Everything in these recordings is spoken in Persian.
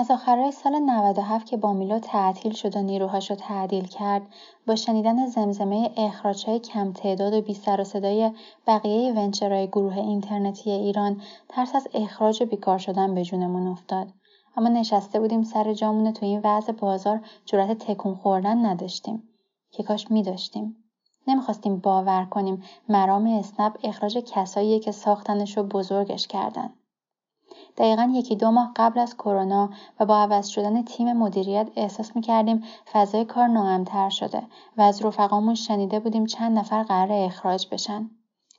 از آخرهای سال 97 که با میلو تعطیل شد و نیروهاش رو تعدیل کرد با شنیدن زمزمه اخراجهای کم تعداد و بی سر و صدای بقیه ونچرهای گروه اینترنتی ایران ترس از اخراج و بیکار شدن به جونمون افتاد اما نشسته بودیم سر جامون تو این وضع بازار جرأت تکون خوردن نداشتیم که کاش می داشتیم. نمی‌خواستیم باور کنیم مرام اسنپ اخراج کساییه که ساختنش رو بزرگش کردن. دقیقا یکی دو ماه قبل از کرونا و با عوض شدن تیم مدیریت احساس می‌کردیم فضای کار ناامتر شده و از رفقامون شنیده بودیم چند نفر قرار اخراج بشن.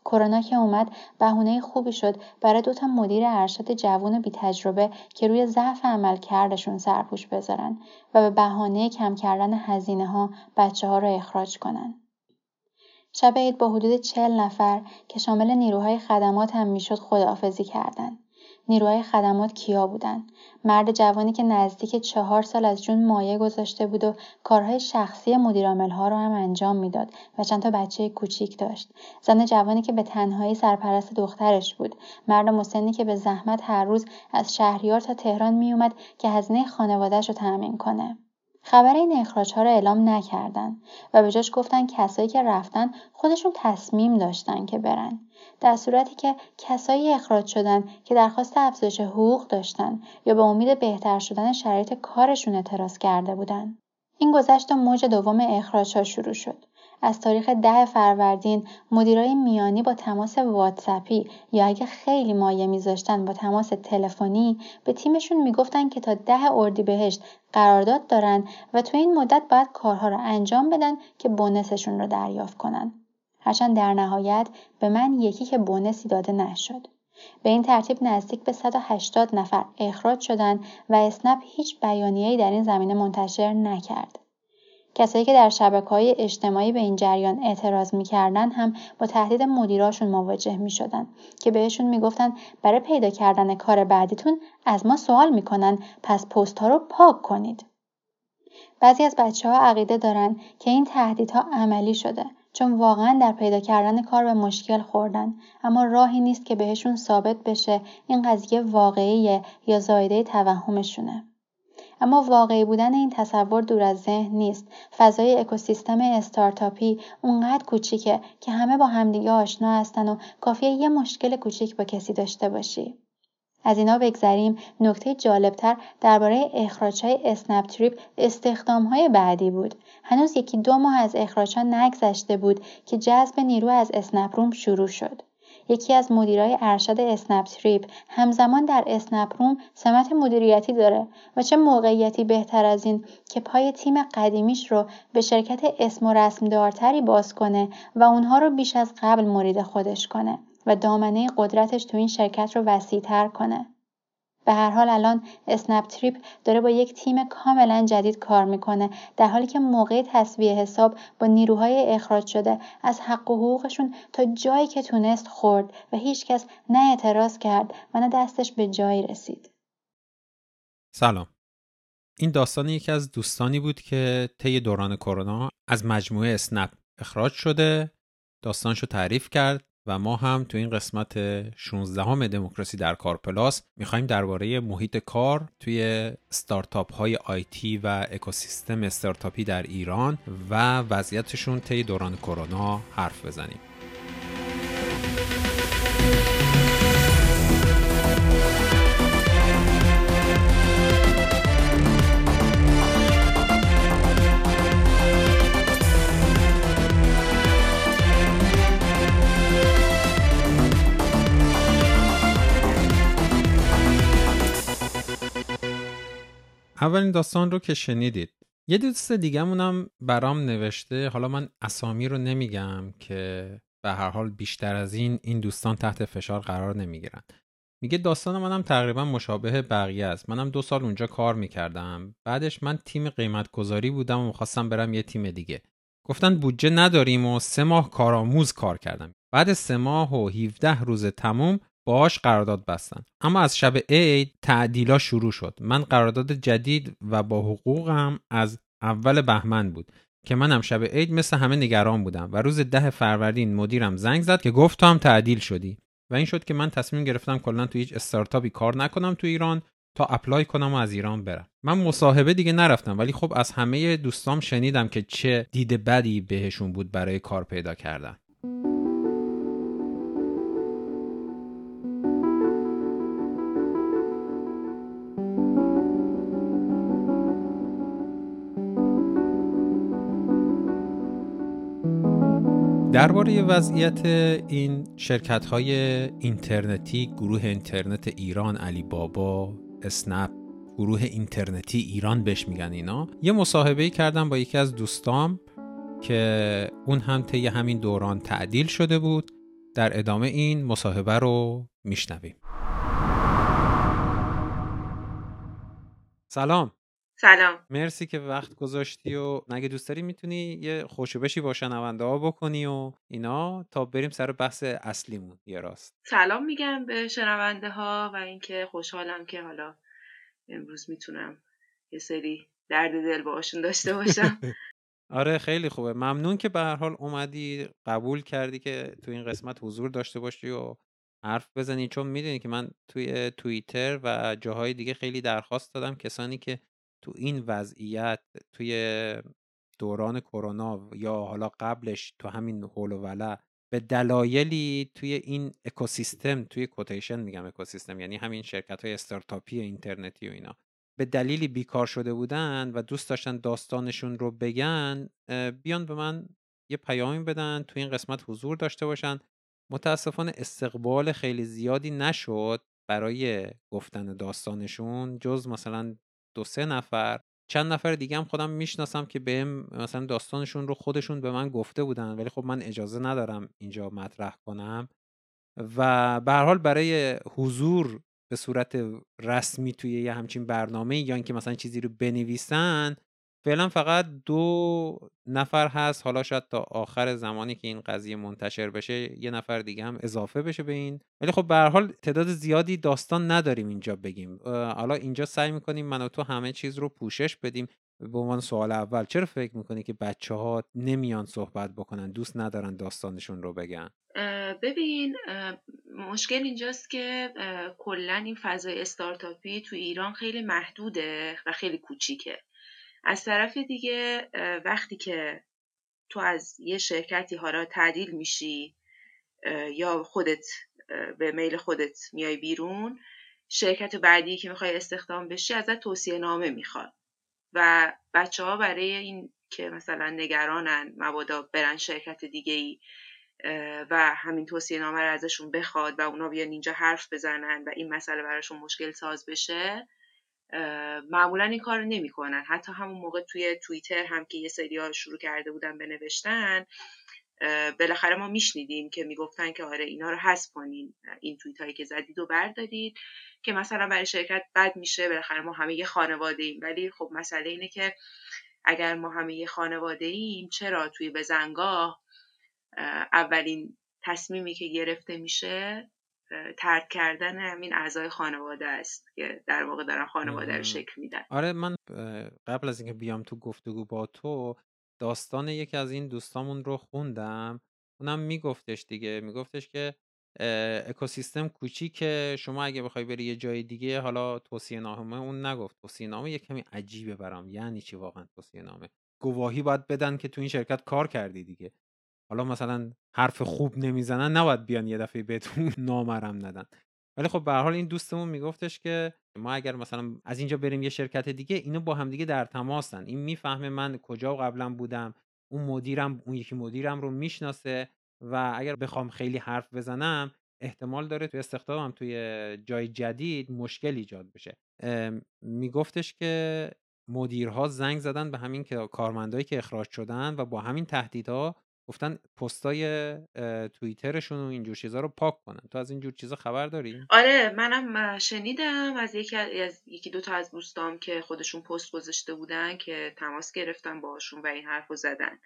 کرونا که اومد بهونه خوبی شد برای دوتا مدیر ارشد جوون بی تجربه که روی ضعف عمل کردشون سرپوش بذارن و به بهانه کم کردن هزینه ها بچه ها رو اخراج کنن. شب عید با حدود چهل نفر که شامل نیروهای خدمات هم می‌شد خداحافظی کردند. نیروهای خدمات کیا بودن؟ مرد جوانی که نزدیک چهار سال از جون مایه گذاشته بود و کارهای شخصی مدیرعاملها رو هم انجام می‌داد و چند تا بچه کوچیک داشت. زن جوانی که به تنهایی سرپرست دخترش بود. مرد مسنی که به زحمت هر روز از شهریار تا تهران میومد که هزینه خانوادهش رو تأمین کنه. خبر این اخراج ها را اعلام نکردن و به جاش گفتن کسایی که رفتن خودشون تصمیم داشتن که برن. در صورتی که کسایی اخراج شدن که درخواست افزایش حقوق داشتن یا به امید بهتر شدن شرایط کارشون اعتراض کرده بودن. این گذشت موج دوم اخراج ها شروع شد. از تاریخ ده فروردین مدیرای میانی با تماس واتسپی یا اگه خیلی مایه میذاشتن با تماس تلفنی به تیمشون می‌گفتن که تا ده اردیبهشت قرارداد دارن و تو این مدت باید کارها رو انجام بدن که بونسشون رو دریافت کنن. هرچند در نهایت به من یکی که بونسی داده نشد. به این ترتیب نزدیک به 180 نفر اخراج شدند و اسنپ هیچ بیانیه‌ای در این زمینه منتشر نکرد. کسایی که در شبکه های اجتماعی به این جریان اعتراض می‌کردن هم با تهدید مدیراشون مواجه می‌شدن که بهشون می‌گفتن برای پیدا کردن کار بعدیتون از ما سوال می‌کنن پس پست ها رو پاک کنید. بعضی از بچه ها عقیده دارن که این تهدیدها عملی شده چون واقعا در پیدا کردن کار به مشکل خوردن اما راهی نیست که بهشون ثابت بشه این قضیه واقعیه یا زایده توهمشونه. اما واقعی بودن این تصور دور از ذهن نیست. فضای اکوسیستم استارتاپی اونقدر کوچیکه که همه با همدیگه آشنا هستن و کافیه یه مشکل کوچیک با کسی داشته باشی. از اینا بگذریم. نکته جالبتر درباره اخراجهای اسنپ تریپ های بعدی بود. هنوز یکی دو ماه از اخراجها نگذشته بود که جذب نیرو از اسنپ روم شروع شد. یکی از مدیرای ارشد اسنپ تریپ همزمان در اسنپ روم سمت مدیریتی داره و چه موقعیتی بهتر از این که پای تیم قدیمیش رو به شرکت اسم و رسم دارتری باز کنه و اونها رو بیش از قبل مرید خودش کنه و دامنه قدرتش تو این شرکت رو وسیعتر کنه. به هر حال الان اسنپ تریپ داره با یک تیم کاملا جدید کار می‌کنه در حالی که موقع تصویه حساب با نیروهای اخراج شده از حق و حقوقشون تا جایی که تونست خورد و هیچکس نه اعتراض کرد و نه دستش به جایی رسید. سلام. این داستان یکی از دوستانی بود که طی دوران کرونا از مجموعه اسنپ اخراج شده داستانشو تعریف کرد. و ما هم تو این قسمت 16 همه دموکراسی در کار پلاس می‌خوایم درباره محیط کار توی ستارتاپ های آیتی و اکوسیستم استارتاپی در ایران و وضعیتشون طی دوران کرونا حرف بزنیم. اولین داستان رو که شنیدید. یه دوست دیگه‌مونم برام نوشته حالا من اسامی رو نمیگم که به هر حال بیشتر از این این دوستان تحت فشار قرار نمی‌گیرن. میگه داستان منم تقریبا مشابه بقیه است. منم دو سال اونجا کار می‌کردم. بعدش من تیم قیمت گذاری بودم و می‌خواستم برم یه تیم دیگه. گفتن بودجه نداریم و سه ماه کارآموز کار کردم. بعد سه ماه و 17 روز تموم باهاش قرارداد بستن. اما از شب عید تعدیلا شروع شد. من قرارداد جدید و با حقوقم از اول بهمن بود که منم شب عید مثل همه نگران بودم و روز ده فروردین مدیرم زنگ زد که گفت تو هم تعدیل شدی و این شد که من تصمیم گرفتم کلا تو هیچ استارتاپی کار نکنم تو ایران تا اپلای کنم و از ایران برم. من مصاحبه دیگه نرفتم ولی خب از همه دوستام شنیدم که چه دید بدی بهشون بود برای کار پیدا کردن. درباره وضعیت این شرکت های اینترنتی گروه اینترنت ایران علی بابا اسنپ گروه اینترنتی ایران بهش میگن اینا یه مصاحبه کردم با یکی از دوستام که اون هم طی همین دوران تعدیل شده بود. در ادامه این مصاحبه رو میشنویم. سلام. سلام. مرسی که وقت گذاشتی و نگه دوست داری می‌تونی یه خوشبشی با شنونده ها بکنی و اینا تا بریم سر بحث اصلیمون. یه راست. سلام میگم به شنونده ها و اینکه خوشحالم که حالا امروز می‌تونم یه سری درد دل باشون داشته باشم. آره خیلی خوبه. ممنون که به هر حال اومدی قبول کردی که تو این قسمت حضور داشته باشی و حرف بزنی. چون می‌دونی که من توی توییتر و جاهای دیگه خیلی درخواست دادم. کسانی که تو این وضعیت توی دوران کرونا یا حالا قبلش تو همین حول و ولا به دلایلی توی این اکوسیستم توی کوتیشن میگم اکوسیستم یعنی همین شرکت های استارتاپی اینترنتی و اینا به دلیلی بیکار شده بودن و دوست داشتن داستانشون رو بگن بیان به من یه پیامی بدن تو این قسمت حضور داشته باشن. متاسفانه استقبال خیلی زیادی نشد برای گفتن داستانشون جز مثلا دو سه نفر. چند نفر دیگه هم خودم می‌شناسم که بهم مثلا داستانشون رو خودشون به من گفته بودن ولی خب من اجازه ندارم اینجا مطرح کنم. و به هر حال برای حضور به صورت رسمی توی یه همچین برنامه یا اینکه مثلا چیزی رو بنویسن فعلا فقط دو نفر هست. حالا شاید تا آخر زمانی که این قضیه منتشر بشه یه نفر دیگه هم اضافه بشه به این. ولی خب به هر حال تعداد زیادی داستان نداریم اینجا بگیم. حالا اینجا سعی می‌کنیم من و تو همه چیز رو پوشش بدیم. به عنوان سوال اول چرا فکر می‌کنی که بچه ها نمیان صحبت بکنن؟ دوست ندارن داستانشون رو بگن. ببین مشکل اینجاست که کلا این فضای استارتاپی تو ایران خیلی محدوده و خیلی کوچیکه. از طرف دیگه وقتی که تو از یه شرکتی حالا تعدیل میشی یا خودت به میل خودت میای بیرون شرکت بعدی که می‌خوای استخدام بشی ازت توصیه نامه می‌خواد. و بچه ها برای این که مثلا نگرانن مبادا برن شرکت دیگه ای و همین توصیه نامه رو ازشون بخواد و اونا بیان اینجا حرف بزنن و این مسئله براشون مشکل ساز بشه معمولا این کار نمی‌کنن. حتی همون موقع توی توییتر هم که یه سری ها شروع کرده بودن به نوشتن بالاخره ما میشنیدیم که می‌گفتن که آره اینا رو حذف کنین این توییت هایی که زدید و بردارید که مثلا برای شرکت بد میشه بالاخره ما همه یه خانواده ایم. ولی خب مسئله اینه که اگر ما همه یه خانواده ایم چرا توی بزنگاه اولین تصمیمی که گرفته میشه ترک کردن همین اعضای خانواده است که در واقع دارن خانواده رو شکل میدن. آره من قبل از اینکه بیام تو گفتگو با تو داستان یکی از این دوستامون رو خوندم. اونم میگفتش دیگه میگفتش که اکوسیستم کوچیکه شما اگه بخوای بری یه جای دیگه حالا توصیه نامه اون نگفت. توصیه نامه یه کمی عجیبه برام. یعنی چی واقعا توصیه نامه؟ گواهی باید بدن که تو این شرکت کار کردی دیگه. حالا مثلا حرف خوب نمی‌زنن نباید بیان یه دفعه بهتون نامرم ندن. ولی خب به حال این دوستمون میگفتش که ما اگر مثلا از اینجا بریم یه شرکت دیگه اینو با هم دیگه در تماسن. این می‌فهمه من کجا قبلا بودم اون مدیرم اون یکی مدیرم رو می‌شناسه و اگر بخوام خیلی حرف بزنم احتمال داره توی استخدامم توی جای جدید مشکل ایجاد بشه. میگفتش که مدیرها زنگ زدن به همین کارمندایی که اخراج شدن و با همین تهدیدها گفتن پستای توییترشون و اینجور چیزا رو پاک کنن. تو از اینجور چیزا خبر داری؟ آره منم شنیدم از یکی از یکی دو تا از دوستام که خودشون پست گذاشته بودن که تماس گرفتن باشون و این حرفو زدن.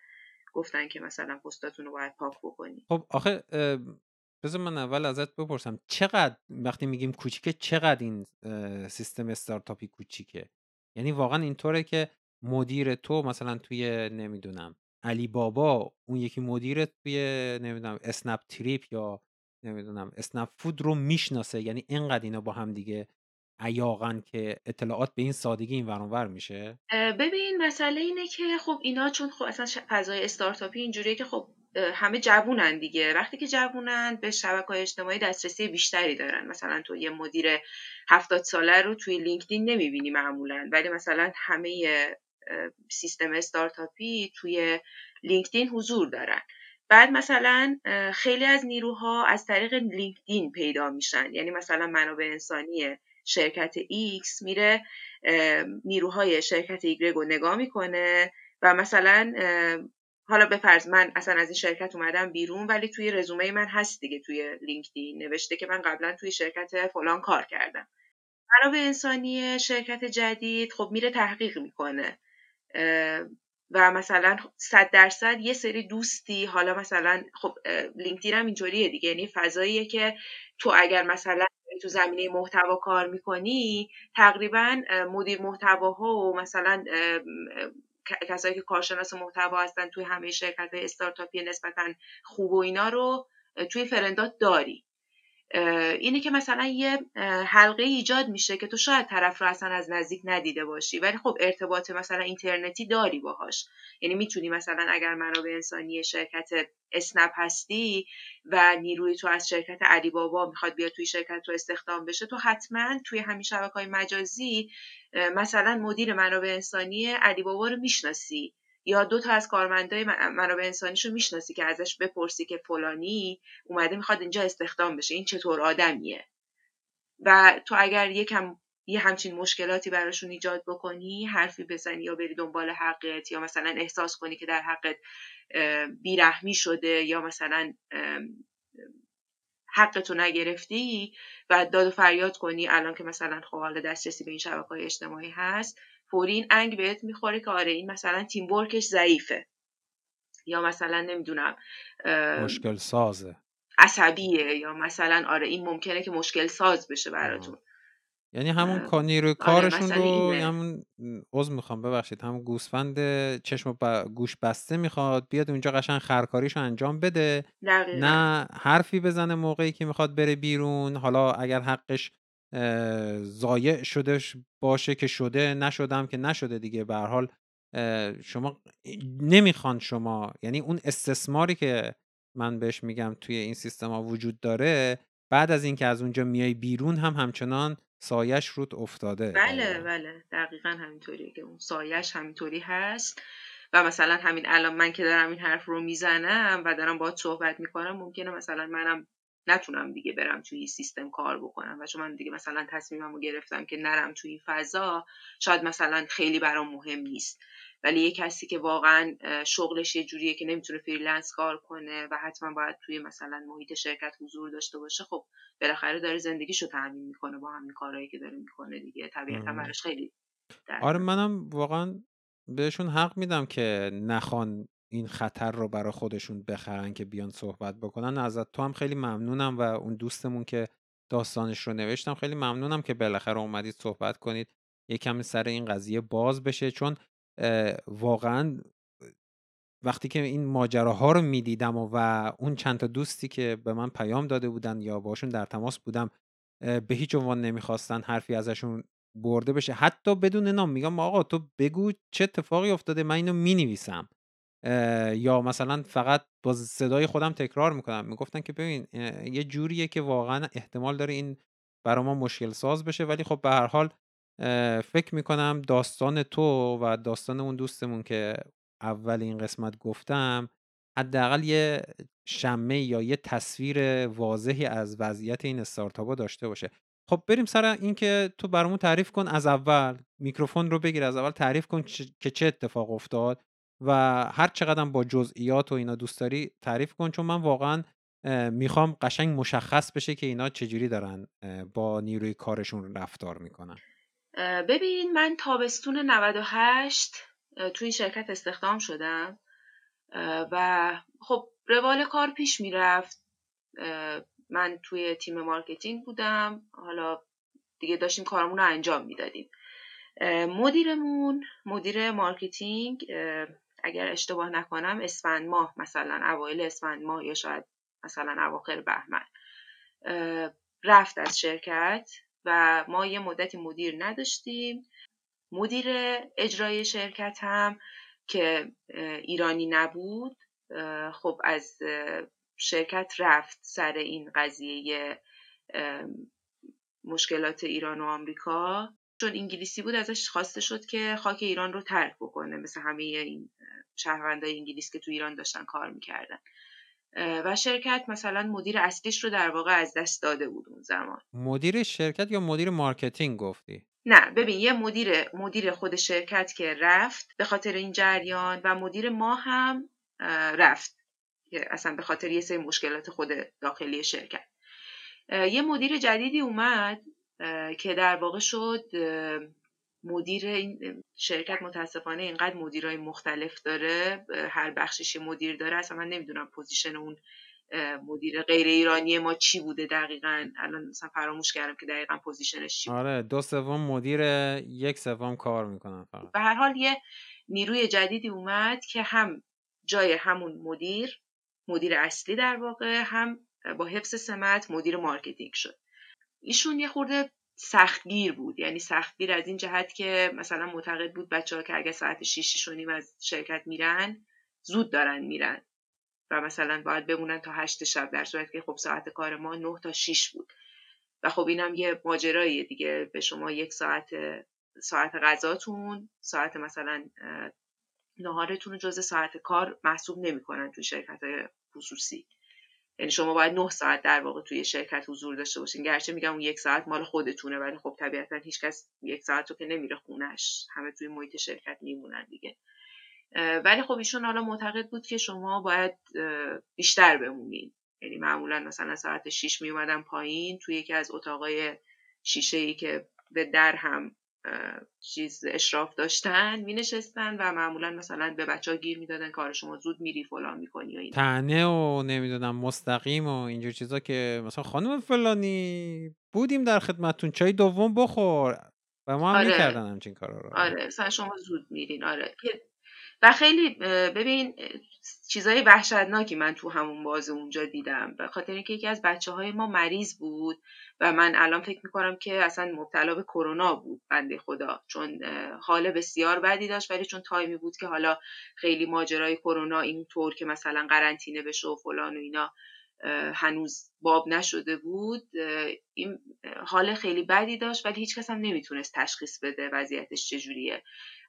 گفتن که مثلا پستاتون رو باید پاک بکنی. خب آخه بذار من اول ازت بپرسم. چقدر وقتی میگیم کوچیکه چقدر این سیستم استارتاپی کوچیکه؟ یعنی واقعا اینطوره که مدیر تو مثلا توی نمی‌دونم علی بابا اون یکی مدیر توی نمی‌دونم اسنپ تریپ یا نمی‌دونم اسنپ فود رو می‌شناسه. یعنی اینقدر اینا با هم دیگه عیاقن که اطلاعات به این سادگی این ورانور میشه؟ ببین مسئله اینه که خب اینا چون خب اصلا فضای استارتاپی اینجوریه که خب همه جوونن دیگه. وقتی که جوونن به شبکه های اجتماعی دسترسی بیشتری دارن. مثلا تو یه مدیر هفتاد ساله رو توی لینکدین نمی‌بینی معمولا. ولی مثلا همه سیستم استارتاپی توی لینکدین حضور دارن. بعد مثلا خیلی از نیروها از طریق لینکدین پیدا میشن. یعنی مثلا منابع انسانی شرکت X میره نیروهای شرکت Y رو نگاه می‌کنه و مثلا حالا به فرض من اصلا از این شرکت اومدم بیرون ولی توی رزومه من هست دیگه توی لینکدین. نوشته که من قبلا توی شرکت فلان کار کردم. منابع انسانی شرکت جدید خب میره تحقیق می‌کنه. و مثلا صد درصد یه سری دوستی حالا مثلا خب لینکدین هم اینطوریه دیگه یعنی فضاییه که تو اگر مثلا تو زمینه محتوا کار می‌کنی تقریبا مدیر محتواها و مثلا کسایی که کارشناس محتوا هستن توی همه شرکت استارتاپی نسبتا خوب و اینا رو توی فرندات داری. اینه که مثلا یه حلقه ایجاد میشه که تو شاید طرف رو اصلا از نزدیک ندیده باشی ولی خب ارتباط مثلا اینترنتی داری باهاش. یعنی می‌تونی مثلا اگر منابع انسانی شرکت اسنپ هستی و نیروی تو از شرکت علی بابا می‌خواد بیاد توی شرکت تو استخدام بشه تو حتما توی همین شبکه های مجازی مثلا مدیر منابع انسانی علی بابا رو می‌شناسی. یا دو تا از کارمندای منابع انسانیشو می‌شناسی که ازش بپرسی که فلانی اومده می‌خواد اینجا استخدام بشه این چطور آدمیه؟ و تو اگر یکم یه همچین مشکلاتی براشون ایجاد بکنی حرفی بزنی یا بری دنبال حقت یا مثلا احساس کنی که در حقت بیرحمی شده یا مثلا حقتو نگرفتی و داد و فریاد کنی الان که مثلا خب حالا دسترسی به این شبکه های اجتماعی هست فوری این انگ بهت می‌خوره که آره این مثلا تیم ورکش ضعیفه. یا مثلا نمی‌دونم مشکل سازه عصبیه یا مثلا آره این ممکنه که مشکل ساز بشه براتون. یعنی همون کانی رو آره، کارشون رو همون عضو می‌خوام ببخشید همون گوسفند چشم و گوش بسته می‌خواد بیاد اونجا قشنگ خرکاریشو انجام بده. نه حرفی بزنه موقعی که می‌خواد بره بیرون. حالا اگر حقش ضایع شده باشه که شده نشدم که نشده دیگه. به حال شما نمی‌خوان شما یعنی اون استثماری که من بهش میگم توی این سیستم ها وجود داره بعد از اینکه از اونجا میای بیرون هم همچنان سایش رود افتاده بله بله. دقیقا همینطوریه که اون سایش همینطوری هست. و مثلا همین الان من که دارم این حرف رو می‌زنم و دارم باید صحبت می‌کنم ممکنه مثلا منم نتونم دیگه برم توی سیستم کار بکنم. و چون من دیگه مثلا تصمیمم رو گرفتم که نرم توی فضا شاید مثلا خیلی برام مهم نیست. ولی یه کسی که واقعا شغلش یه جوریه که نمی‌تونه freelance کار کنه و حتما باید توی مثلا محیط شرکت حضور داشته باشه خب بالاخره داره زندگیشو تامین می‌کنه با همین کارهایی که داره می‌کنه دیگه. طبیعتا براش خیلی آره منم واقعا بهشون حق میدم که نخوان این خطر رو برای خودشون بخرن که بیان صحبت بکنن. ازت تو هم خیلی ممنونم و اون دوستمون که داستانش رو نوشتم خیلی ممنونم که بالاخره اومدید صحبت کنید. یکم سر این قضیه باز بشه چون واقعا وقتی که این ماجراها رو می‌دیدم و, و اون چند تا دوستی که به من پیام داده بودن یا باشون در تماس بودم به هیچ عنوان نمی‌خواستن حرفی ازشون برده بشه. حتی بدون نام میگم آقا تو بگو چه اتفاقی افتاده من اینو می‌نویسم. یا مثلا فقط با صدای خودم تکرار می‌کنم. می‌گفتن که ببین یه جوریه که واقعا احتمال داره این برا ما مشکل ساز بشه ولی خب به هر حال فکر می‌کنم داستان تو و داستان اون دوستمون که اول این قسمت گفتم حداقل یه شمه یا یه تصویر واضحی از وضعیت این استارتاپا داشته باشه. خب بریم سر اینکه تو برامون تعریف کن از اول. میکروفون رو بگیر از اول تعریف کن که چه اتفاق افتاد. و هر چقدر با جزئیات و اینا دوست داری تعریف کن چون من واقعا می‌خوام قشنگ مشخص بشه که اینا چجوری دارن با نیروی کارشون رفتار می‌کنن. ببین من تابستون 98 توی شرکت استخدام شدم و خب روال کار پیش می‌رفت. من توی تیم marketing بودم حالا دیگه داشتیم کارمون رو انجام می‌دادیم. مدیرمون مدیر marketing اگر اشتباه نکنم اسفند ماه مثلا اوایل اسفند ماه یا شاید مثلا اواخر بهمن. رفت از شرکت و ما یه مدتی مدیر نداشتیم. مدیر اجرای شرکت هم که ایرانی نبود خب از شرکت رفت سر این قضیه مشکلات ایران و آمریکا. چون انگلیسی بود ازش خواسته شد که خاک ایران رو ترک بکنه. مثل همه این شهروندای انگلیس که تو ایران داشتن کار می‌کردن. و شرکت مثلا مدیر اصلیش رو در واقع از دست داده بود اون زمان. مدیر شرکت یا مدیر marketing گفتی؟ نه ببین یه مدیر مدیر خود شرکت که رفت به خاطر این جریان و مدیر ما هم رفت. اصلا به خاطر یه سری مشکلات خود داخلی شرکت. یه مدیر جدیدی اومد که در واقع شد مدیر این شرکت متاسفانه اینقدر مدیرای مختلف داره هر بخشش مدیر داره. اصلا من نمی‌دونم position اون مدیر غیر ایرانی ما چی بوده دقیقا. الان مثلا فراموش کردم که دقیقا position ش چی آره دو سوم مدیر یک سوم کار می‌کنن فقط. به هر حال یه نیروی جدیدی اومد که هم جای همون مدیر مدیر اصلی در واقع هم با حفظ سمت مدیر marketing شد. ایشون یه خورده سختگیر بود. یعنی سختگیر از این جهت که مثلا معتقد بود بچه ها که اگه ساعت 6 نیم از شرکت میرن زود دارن میرن. و مثلا باید بمونن تا هشت شب در صورت که خب ساعت کار ما 9 تا 6 بود. و خب اینم یه ماجراییه دیگه. به شما یک ساعت ساعت غذاتون ساعت مثلا نهارتون رو جز ساعت کار محسوب نمی‌کنن تو شرکت خصوصی. یعنی شما باید 9 ساعت در واقع توی شرکت حضور داشته باشین. گرچه میگم اون یک ساعت مال خودتونه ولی خب طبیعتا هیچکس یک ساعت رو که نمیره خونش همه توی محیط شرکت میمونن دیگه. ولی خب ایشون حالا معتقد بود که شما باید بیشتر بمونین. یعنی معمولا مثلا ساعت 6 می اومدن پایین توی یکی از اتاقای شیشه ای که به در هم چیز اشراف داشتن می نشستن و معمولا مثلا به بچه ها گیر می‌دادن کار شما زود میری فلان می‌کنی و این تنه و نمی‌دونم مستقیم و اینجور چیزا که مثلا خانم فلانی بودیم در خدمتتون چای دوم بخور. و ما هم آره. می‌کردن همچین کارا رو. آره مثلا شما زود میرین. آره. و خیلی ببین چیزای وحشتناکی من تو همون باز اونجا دیدم. به خاطر اینکه یکی از بچه های ما مریض بود و من الان فکر می‌کنم که اصلا مبتلا به کرونا بود بنده خدا. چون حال بسیار بدی داشت ولی چون تایمی بود که حالا خیلی ماجرای کرونا اینطور که مثلا قرنطینه بشه و فلان و اینا هنوز باب نشده بود این حال خیلی بدی داشت ولی هیچ کس هم نمی‌تونست تشخیص بده وضعیتش چجوریه.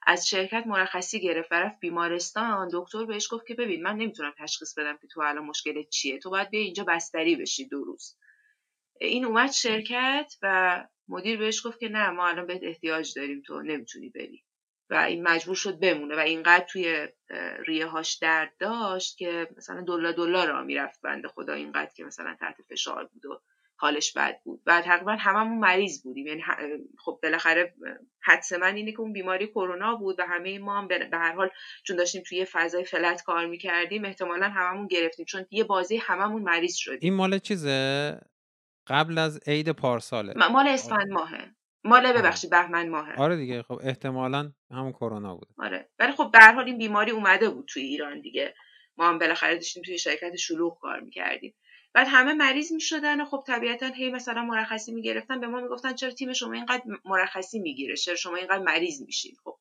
از شرکت مرخصی گرفت. رفت بیمارستان دکتر بهش گفت که ببین من نمی‌تونم تشخیص بدم که تو الان مشکلت چیه. تو باید بیا اینجا بستری بشی دو روز. این اومد شرکت و مدیر بهش گفت که نه ما الان بهت احتیاج داریم تو نمی‌تونی بری. و این مجبور شد بمونه و اینقدر توی ریه هاش درد داشت که مثلا دلا دلا را می‌رفت بنده خدا اینقدر که مثلا تحت فشار بود و حالش بد بود. و تقریبا هممون مریض بودیم. یعنی خب بالاخره حدس من اینه که اون بیماری کرونا بود و همه ما هم به هر حال چون داشتیم توی فضای فلت کار می‌کردیم احتمالا هممون گرفتیم. چون یه بازی هممون مریض شدیم. این مال چیزه؟ قبل از عید پارساله. مال اسفند ماهه. مال ببخشید بهمن ماهه. آره دیگه. خب احتمالا همون کرونا بود آره. ولی خب به هر حال این بیماری اومده بود توی ایران دیگه. ما هم بالاخره داشتیم توی شرکت شلوغ کار می‌کردیم. بعد همه مریض می‌شدن و خب طبیعتا هی مثلا مرخصی می‌گرفتن به ما می‌گفتن چرا تیم شما اینقدر مرخصی می‌گیره؟ چرا شما اینقدر مریض میشین؟ خب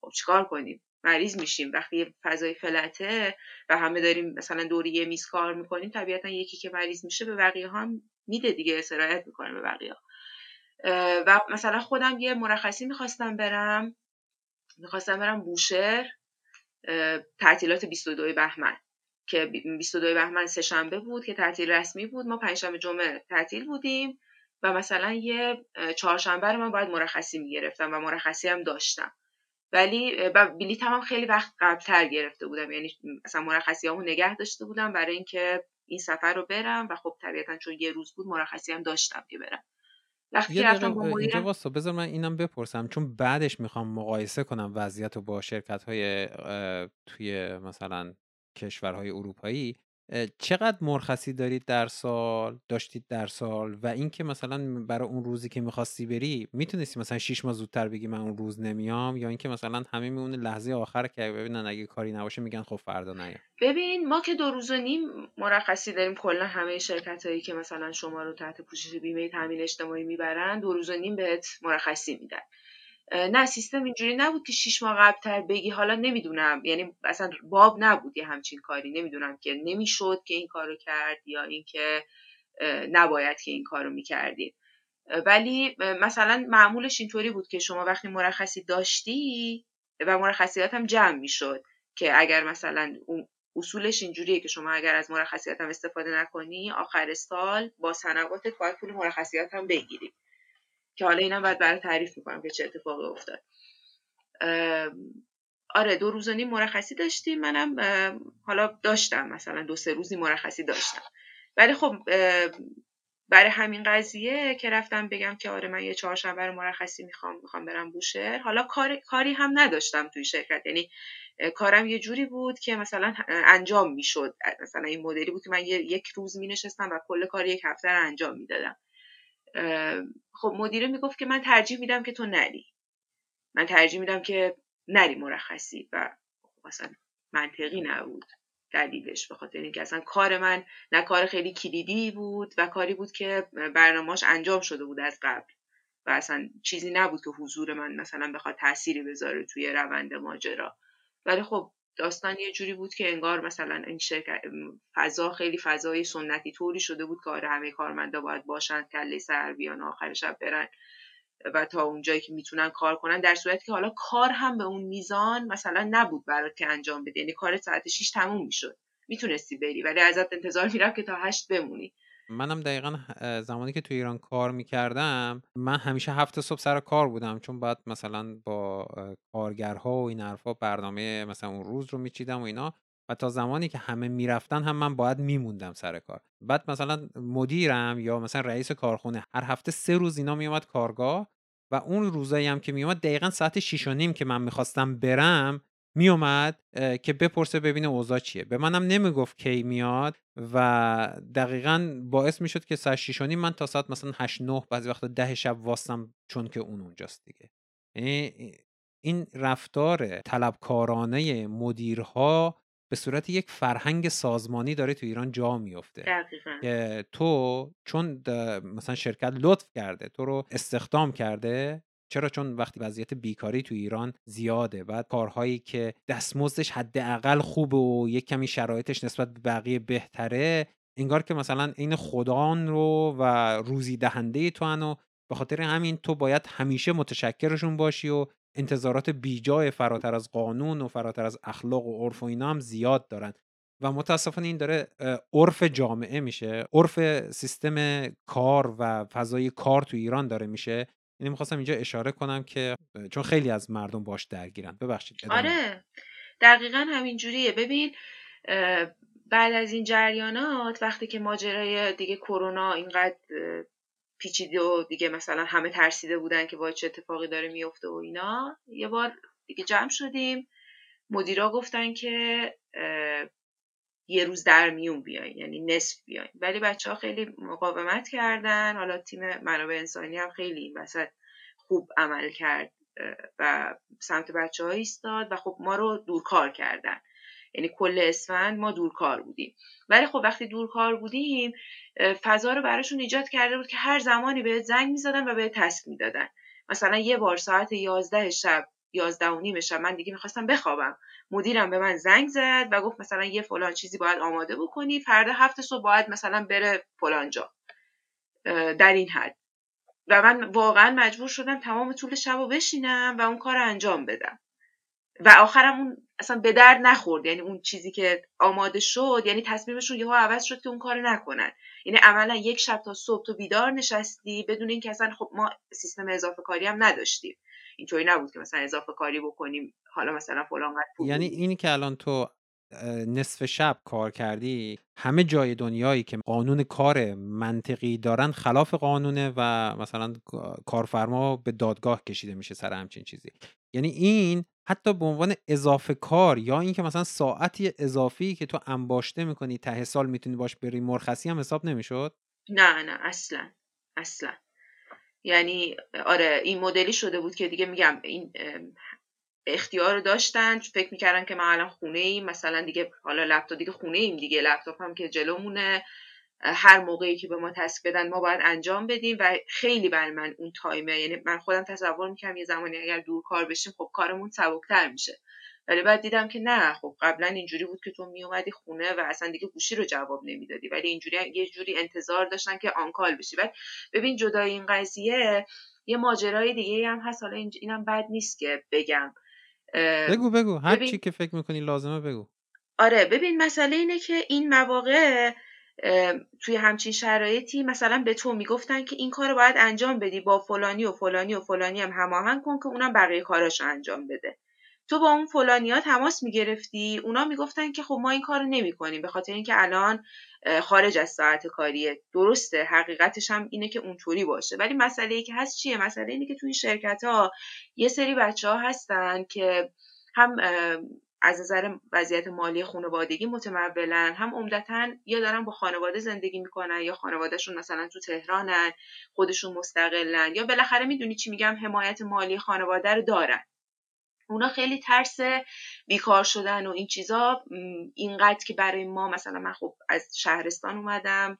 خب چیکار کنیم؟ مریض میشیم. وقتی فضای فلته و همه داریم مثلا دوری یه میز کار می‌کنیم طبیعتا یکی که مریض میشه به بقیه هم میده دیگه سرایت می‌کنه به بقیه و مثلا خودم یه مرخصی می‌خواستم برم. می‌خواستم برم بوشهر تعطیلات 22 بهمن. که 22 بهمن سه شنبه بود که تعطیل رسمی بود. ما پنجشنبه جمعه تعطیل بودیم و مثلا یه چهارشنبه رو من باید مرخصی می‌گرفتم و مرخصی هم داشتم. ولی بلیط هم, خیلی وقت قبلتر گرفته بودم. یعنی مثلا مرخصی همون نگه داشته بودم برای اینکه این سفر رو برم و خب طبیعتا چون یه روز بود مرخصی هم داشتم که برم. وقتی رفتم با اینجا واسه بذار من اینم بپرسم. چون بعدش می‌خوام مقایسه کنم وضعیت رو با شرکت های توی مثلا کشورهای اروپایی چقدر مرخصی دارید در سال داشتید در سال و اینکه مثلا برای اون روزی که می‌خواستی بری می‌تونستی مثلا شیش ماه زودتر بگی من اون روز نمیام یا اینکه مثلا همه میمونه لحظه آخر که ببینن اگه کاری نباشه میگن خب فردا نیا. ببین ما که دو روز و نیم مرخصی داریم کلا همه شرکت هایی که مثلا شما رو تحت پوشش بیمه تامین اجتماعی می‌برن دو روز و نیم بهت مرخصی میدن. نه سیستم اینجوری نبود که شیش ماه قبلتر بگی. حالا نمی‌دونم. یعنی اصلا باب نبود یه همچین کاری. نمی‌دونم که نمی‌شد که این کارو کرد یا اینکه نباید که این کارو می‌کردیم ولی مثلا معمولش اینطوری بود که شما وقتی مرخصی داشتی و مرخصیات هم جمع می‌شد که اگر مثلا اصولش اینجوریه که شما اگر از مرخصیات هم استفاده نکنی آخر سال با سنواتت باید پول مرخصیات هم بگیری. که حالا اینم باید برای تعریف می‌کنم که چه اتفاقی افتاد. آره دو روز و نیم مرخصی داشتیم. منم حالا داشتم مثلا دو سه روزی مرخصی داشتم. ولی خب برای همین قضیه که رفتم بگم که آره من یه چهارشنبه مرخصی می‌خوام می‌خوام برم بوشهر. حالا کار، کاری هم نداشتم توی شرکت. یعنی کارم یه جوری بود که مثلا انجام می‌شد. مثلا این مدلی بود که من یک روز می نشستم و کل کار یک هفته رو انجام می‌دادم. خب مدیره می‌گفت که من ترجیح میدم که تو نری. من ترجیح میدم که نری مرخصی و اصلا منطقی نبود دلیلش به خاطر اینکه اصلا کار من نه کار خیلی کلیدی بود و کاری بود که برنامهش انجام شده بود از قبل. و اصلا چیزی نبود که حضور من مثلا بخواد تأثیری بذاره توی روند ماجرا. ولی خب داستان یه جوری بود که انگار مثلا این شرکت فضا خیلی فضای سنتی طوری شده بود که آره همه کارمندا باید باشن کله سر بیان آخر شب برن و تا اونجایی که می‌تونن کار کنن. در صورتی که حالا کار هم به اون میزان مثلا نبود برات که انجام بده. یعنی کار ساعت 6 تموم می‌شد. می‌تونستی بری ولی ازت انتظار می‌رفت که تا هشت بمونی. منم دقیقا زمانی که تو ایران کار می‌کردم من همیشه هفته صبح سر کار بودم. چون باید مثلا با کارگرها و این حرفا برنامه مثلا اون روز رو میچیدم و اینا. و تا زمانی که همه می‌رفتن هم من باید میموندم سر کار. بعد مثلا مدیرم یا مثلا رئیس کارخونه هر هفته سه روز اینا میومد کارگاه. و اون روزایی هم که میومد دقیقا ساعت 6 و نیم که من می‌خواستم برم میومد که بپرسه ببینه اوضاع چیه. به منم نمی‌گفت کی میاد و دقیقا باعث می‌شد که ساعت 6 من تا ساعت مثلا 8 9 بعضی وقتا ده شب واستم چون که اون اونجاست دیگه. یعنی این رفتار طلبکارانه مدیرها به صورت یک فرهنگ سازمانی داره تو ایران جا میفته که تو چون مثلا شرکت لطف کرده تو رو استخدام کرده چرا؟ چون وقتی وضعیت بیکاری تو ایران زیاده بعد کارهایی که دستمزدش حداقل خوبه و یک کمی شرایطش نسبت به بقیه بهتره انگار که مثلا این خدان رو و روزی دهنده تو و به خاطر همین تو باید همیشه متشکرشون باشی و انتظارات بیجای فراتر از قانون و فراتر از اخلاق و عرف و اینا هم زیاد دارن. و متاسفانه این داره عرف جامعه میشه. عرف سیستم کار و فضای کار تو ایران داره میشه. یعنی می‌خواستم اینجا اشاره کنم که چون خیلی از مردم باش درگیرن. ببخشید آره. دقیقا همینجوریه ببین بعد از این جریانات وقتی که ماجرای دیگه کرونا اینقدر پیچیده و دیگه مثلا همه ترسیده بودن که باید چه اتفاقی داره میفته و اینا یه بار دیگه جمع شدیم. مدیرا گفتن که یه روز در میون بیاین یعنی نصف بیاین. ولی بچه ها خیلی مقاومت کردن. حالا تیم منابع انسانی هم خیلی وسط خوب عمل کرد و سمت بچه ها ایستاد و خب ما رو دورکار کردن. یعنی کل اسفند ما دورکار بودیم. ولی خب وقتی دورکار بودیم فضا رو براشون ایجاد کرده بود که هر زمانی به زنگ می‌زدن و به تسک می‌دادن. مثلا یه بار ساعت یازده شب یازده و نیم شب من دیگه می‌خواستم بخوابم. مدیرم به من زنگ زد و گفت مثلا یه فلان چیزی باید آماده بکنی فردا هفته صبح باید مثلا بره فلان جا. در این حد. و من واقعا مجبور شدم تمام طول شب رو بشینم و اون کار رو انجام بدم. و آخرم اون اصلا به در نخورد. یعنی اون چیزی که آماده شد یعنی تصمیمشون یهو عوض شد که اون کار نکنن. یعنی عملا یک شب تا صبح تو بیدار نشستی بدون اینکه اصلا خب ما سیستم اضافه کاری هم نداشتیم. اینطوری نبود که مثلا اضافه کاری بکنیم حالا مثلا فلان یعنی اینی که الان تو نصف شب کار کردی همه جای دنیایی که قانون کار منطقی دارن خلاف قانونه و مثلا کارفرما به دادگاه کشیده میشه سر همچین چیزی. یعنی این حتی به عنوان اضافه کار یا اینکه مثلا ساعتی اضافی که تو انباشته می‌کنی ته سال می‌تونی باش بری مرخصی هم حساب نمی‌شد؟ نه نه اصلا اصلا. یعنی آره این مدلی شده بود که دیگه میگم این اختیار داشتن فکر می‌کردن که ما الان خونه ایم مثلا دیگه حالا لپتاپ دیگه خونه ایم دیگه لپتاپ هم که جلومونه. هر موقعی که به ما تصویه بدن ما باید انجام بدیم و خیلی بر من اون تایمه یعنی من خودم تصور می‌کنم یه زمانی اگر دور کار بشیم خب کارمون سبکتر میشه. ولی بعد دیدم که نه خب قبلا اینجوری بود که تو میومدی خونه و اصلا دیگه گوشی رو جواب نمی‌دادی. ولی اینجوری یه جوری انتظار داشتن که آنکال بشی. بعد ببین جدای این قضیه یه ماجرای دیگه هم هست. حالا اینم بد نیست که بگم. بگو بگو. هر چی که فکر می‌کنی لازمه بگو. آره ببین مسئله اینه که این مواقع توی همچین شرایطی مثلا به تو می‌گفتن که این کار باید انجام بدی. با فلانی و فلانی و فلانی هم هماهنگ کن که اونم بقیه کاراش انجام بده. تو با اون فلانیا تماس می‌گرفتی؟ اونا می‌گفتن که خب ما این کارو نمی‌کنیم به خاطر اینکه الان خارج از ساعت کاریه. درسته حقیقتش هم اینه که اونطوری باشه. ولی مسئله ای که هست چیه؟ مسئله اینه که توی شرکت ها یه سری بچه ها هستن که هم از نظر وضعیت مالی خانوادگی متمولن هم عمدتا یا دارن با خانواده زندگی می‌کنن یا خانوادهشون مثلا تو تهرانن خودشون مستقلن یا بالاخره می‌دونی چی میگم؟ حمایت مالی خانواده رو دارن. اونا خیلی ترس بیکار شدن و این چیزا اینقدر که برای ما مثلا من خب از شهرستان اومدم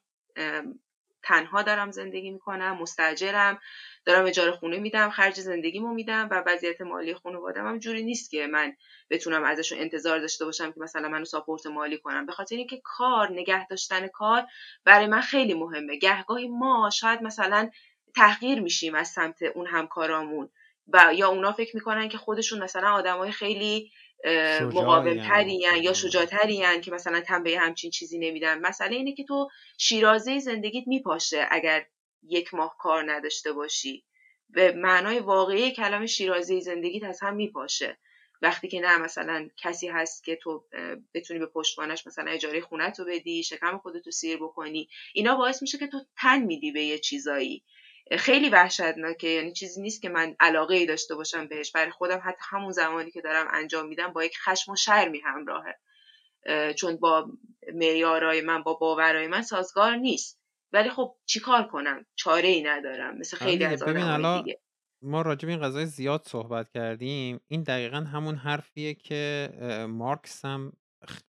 تنها دارم زندگی می‌کنم مستجرم دارم اجاره خونه میدم خرج زندگیمو میدم و وضعیت مالی خانوادم هم جوری نیست که من بتونم ازشون انتظار داشته باشم که مثلا منو ساپورت مالی کنم به خاطر اینکه کار نگه داشتن کار برای من خیلی مهمه. گهگاهی ما شاید مثلا تحقیر میشیم از سمت اون همکارامون. و یا اونا فکر می‌کنن که خودشون مثلا آدمای خیلی مقاوم یا شجاعترین که مثلا تنبیه همچین چیزی نمیدن. مسئله اینه که تو شیرازه زندگیت میپاشه اگر یک ماه کار نداشته باشی. به معنای واقعی کلام شیرازه زندگیت از هم میپاشه. وقتی که نه مثلا کسی هست که تو بتونی به پشتوانش مثلا اجاره خونت رو بدی شکم خودتو سیر بکنی اینا باعث میشه که تو تن میدی به یه چیزایی. خیلی وحشتناکه. یعنی چیزی نیست که من علاقه ای داشته باشم بهش. برای خودم حتی همون زمانی که دارم انجام میدم با یک خشم و شرمی همراهه چون با معیارای من با باورای من سازگار نیست. ولی خب چیکار کنم؟ چاره ای ندارم. مثل خیلی از آدمای دیگه. ما راجع به این قضای زیاد صحبت کردیم. این دقیقا همون حرفیه که مارکس هم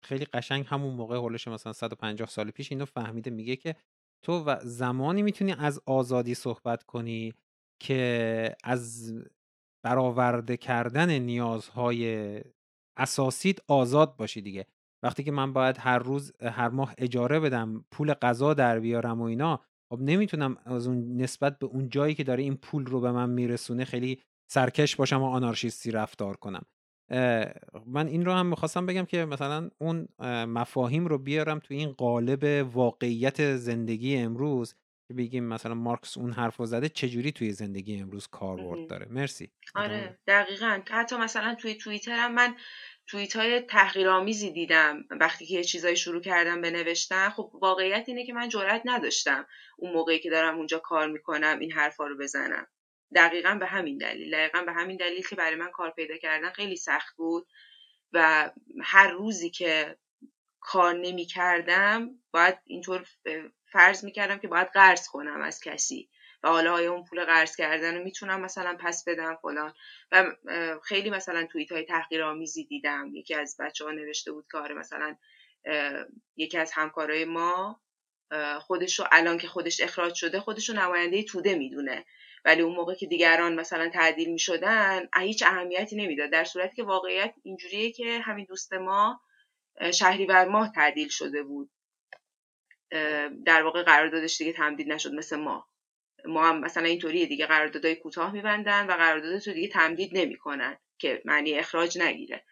خیلی قشنگ همون موقع هولش مثلا 150 سال پیش اینو فهمیده. میگه که تو و زمانی می‌تونی از آزادی صحبت کنی که از برآورده کردن نیازهای اساسیت آزاد باشی دیگه. وقتی که من باید هر روز هر ماه اجاره بدم پول غذا در بیارم و اینا خب نمی‌تونم از اون نسبت به اون جایی که داره این پول رو به من میرسونه خیلی سرکش باشم و آنارشیستی رفتار کنم. من این رو هم می‌خواستم بگم که مثلا اون مفاهیم رو بیارم تو این قالب واقعیت زندگی امروز که بگیم مثلا مارکس اون حرف رو زده چجوری توی زندگی امروز کارورد داره. مرسی. آره دقیقا. حتی مثلا توی توییترم من توییت های تحقیرآمیزی دیدم وقتی که یه چیزایی شروع کردم به نوشتن. خب واقعیت اینه که من جرئت نداشتم اون موقعی که دارم اونجا کار می‌کنم این حرفا رو بزنم. دقیقا به همین دلیل. دقیقا به همین دلیل که برای من کار پیدا کردن خیلی سخت بود و هر روزی که کار نمی کردم باید اینطور فرض می کردم که باید قرض کنم از کسی و حالا آیا اون پول قرض کردن رو می‌تونم مثلا پس بدم فلان. و خیلی مثلا توییت های تحقیر آمیزی دیدم. یکی از بچه ها نوشته بود آره مثلا یکی از همکارای ما خودش رو الان که خودش اخراج شده خودش رو نماینده توده می‌دونه. ولی اون موقع که دیگران مثلا تعدیل می شدن هیچ اهمیتی نمی‌داد. در صورتی که واقعیت اینجوریه که همین دوست ما شهریور ماه تعدیل شده بود. در واقع قراردادش دیگه تمدید نشد مثل ما. ما هم مثلا اینطوریه دیگه قراردادهای کوتاه میبندن و قراردادت رو دیگه تمدید نمی‌کنن که معنی اخراج نگیره.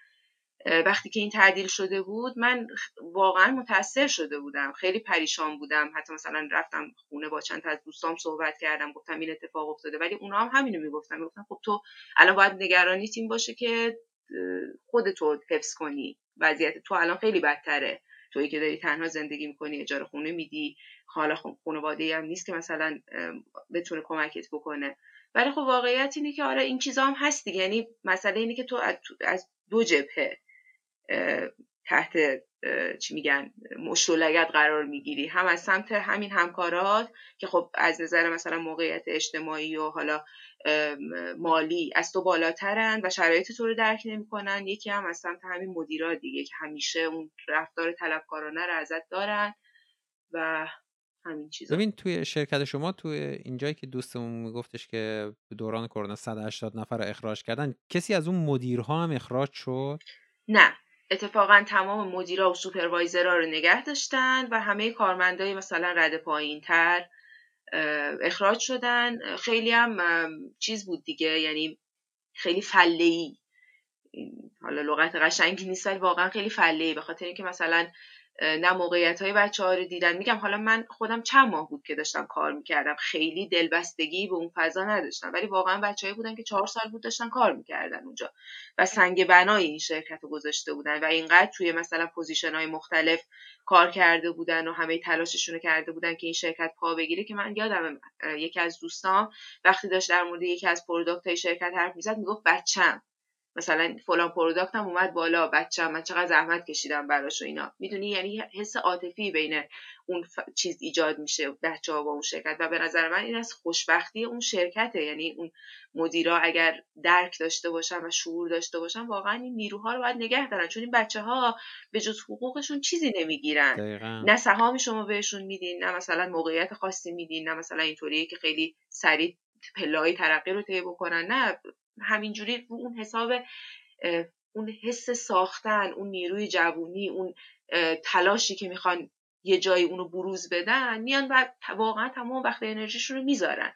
وقتی که این تعدیل شده بود من واقعا متاثر شده بودم. خیلی پریشان بودم. حتی مثلا رفتم خونه با چند تا از دوستام صحبت کردم گفتم این اتفاق افتاده. ولی اونا هم همینو می‌گفتن. می‌گفتن خب تو الان باید نگرانی تیم باشه که خودتو حفظ کنی. وضعیت تو الان خیلی بدتره. تویی که داری تنها زندگی می‌کنی اجاره خونه میدی. حالا خانواده هم نیست که مثلا بتونه کمکت بکنه. ولی خب واقعیت اینه که آره این چیزا هم هست دیگه. یعنی مسئله اینه که تو از دو جبهه. تحت چی میگن مشتولگت قرار می‌گیری. هم از سمت همین همکارات که خب از نظر مثلا موقعیت اجتماعی و حالا مالی از تو بالاترن و شرایط تو رو درک نمی‌کنن. یکی هم از سمت همین مدیرا دیگه که همیشه اون رفتار طلبکارانه رو ازت دارن و همین چیزا. ببین توی شرکت شما توی اینجایی که دوستمون میگفتش که دوران کرونا 180 نفر رو اخراج کردن کسی از اون مدیرها هم اخراج شد؟ نه. اتفاقا تمام مدیرا و سوپروایزرها رو نگه داشتن و همه کارمندای مثلا رد پایین تر اخراج شدن. خیلی هم چیز بود دیگه یعنی خیلی فله ای حالا لغت قشنگی نیست ولی واقعا خیلی فله ای به خاطر اینکه مثلا نه موقعیت های بچه ها رو دیدن. میگم حالا من خودم چند ماه بود که داشتم کار می‌کردم. خیلی دلبستگی به اون فضا نداشتم. ولی واقعا بچههایی بودن که چهار سال بود داشتن کار می‌کردن اونجا. و سنگ بنای این شرکت رو گذاشته بودن و اینقدر توی مثلا position های مختلف کار کرده بودن و همه تلاششون رو کرده بودن که این شرکت پا بگیره که من یادم یکی از دوستان وقتی داشت در مورد یکی از product های شرکت حرف می‌زد می‌گفت بچم. مثلا فلان پروداکتم اومد بالا بچه‌م من چقدر زحمت کشیدم براش و اینا. می‌دونی؟ یعنی حس عاطفی بین اون چیز ایجاد میشه بچه ها با اون شرکت. و به نظر من این از خوشبختی اون شرکته. یعنی اون مدیرا اگر درک داشته باشن و شعور داشته باشن واقعا این نیروها رو باید نگه دارن. چون این بچه ها به جز حقوقشون چیزی نمی‌گیرن. نه سهام شما بهشون میدین نه مثلا موقعیت خاصی میدین نه مثلا اینطوریه که خیلی سریع پلای ترقی رو طی بکنن. نه همینجوری رو اون حساب اون حس ساختن اون نیروی جوونی اون تلاشی که می‌خوان یه جایی اونو بروز بدن میان و واقعا تمام وقت انرژیشون رو می‌ذارن.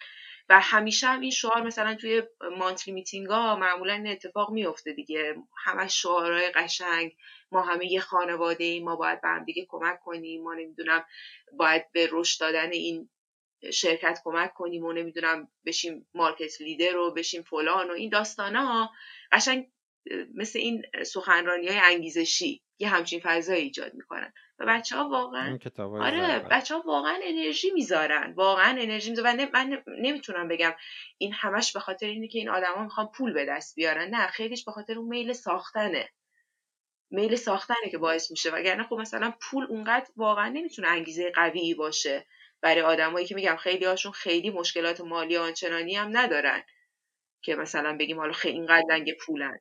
و همیشه هم این شعار مثلا توی مانتلی میتینگ ها معمولا این اتفاق میفته دیگه. همه شعارهای قشنگ ما همه یه خانواده ایم ما باید به هم دیگه کمک کنیم ما نمی‌دونم باید به رشد دادن این شرکت کمک کنیم و نمی‌دونم بشیم مارکت لیدر رو بشیم فلان و این داستان ها قشنگ مثل این سخنرانی های انگیزشی یه همچین فضایی ایجاد می‌کنن. و بچه ها واقعا آره بچه ها واقعا انرژی می‌ذارن. واقعا انرژی می‌ذارن. و من نمی‌تونم بگم این همش به خاطر اینه که این آدما می‌خوان پول به دست بیارن. نه خیلیش به خاطر اون میل ساختنه. میل ساختنه که باعث میشه. وگرنه خب مثلا پول اونقدر واقعا نمی‌تونه انگیزه قوی باشه. برای آدمایی که میگم خیلی هاشون خیلی مشکلات مالی آنچنانی هم ندارن که مثلا بگیم حالا خیلی اینقدر لنگ پولن.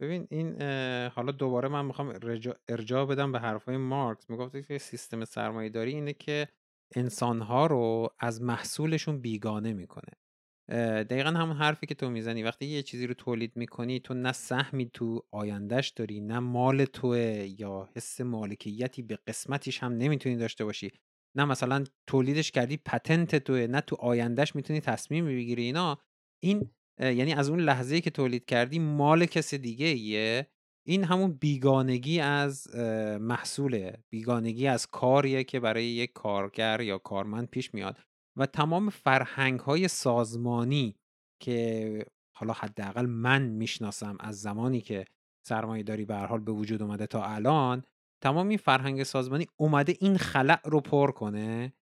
ببین این حالا دوباره من می‌خوام ارجاع بدم به حرفای مارکس. می‌گفت که سیستم سرمایه داری اینه که انسانها رو از محصولشون بیگانه می‌کنه. دقیقا همون حرفی که تو می‌زنی. وقتی یه چیزی رو تولید می‌کنی تو نه سهمی تو آیندهش داری نه مال توه یا حس مالکیتی به قسمتیش هم نمی‌تونی داشته باشی. نه مثلا تولیدش کردی پتنت توه نه تو آیندهش می‌تونی تصمیم بگیری اینا. این یعنی از اون لحظه که تولید کردی مال کس دیگه ایه این همون بیگانگی از محصوله. بیگانگی از کاریه که برای یک کارگر یا کارمند پیش میاد. و تمام فرهنگ های سازمانی که حالا حداقل من می‌شناسم از زمانی که سرمایه داری به حال به وجود اومده تا الان تمام این فرهنگ سازمانی اومده این خلع رو پر کنه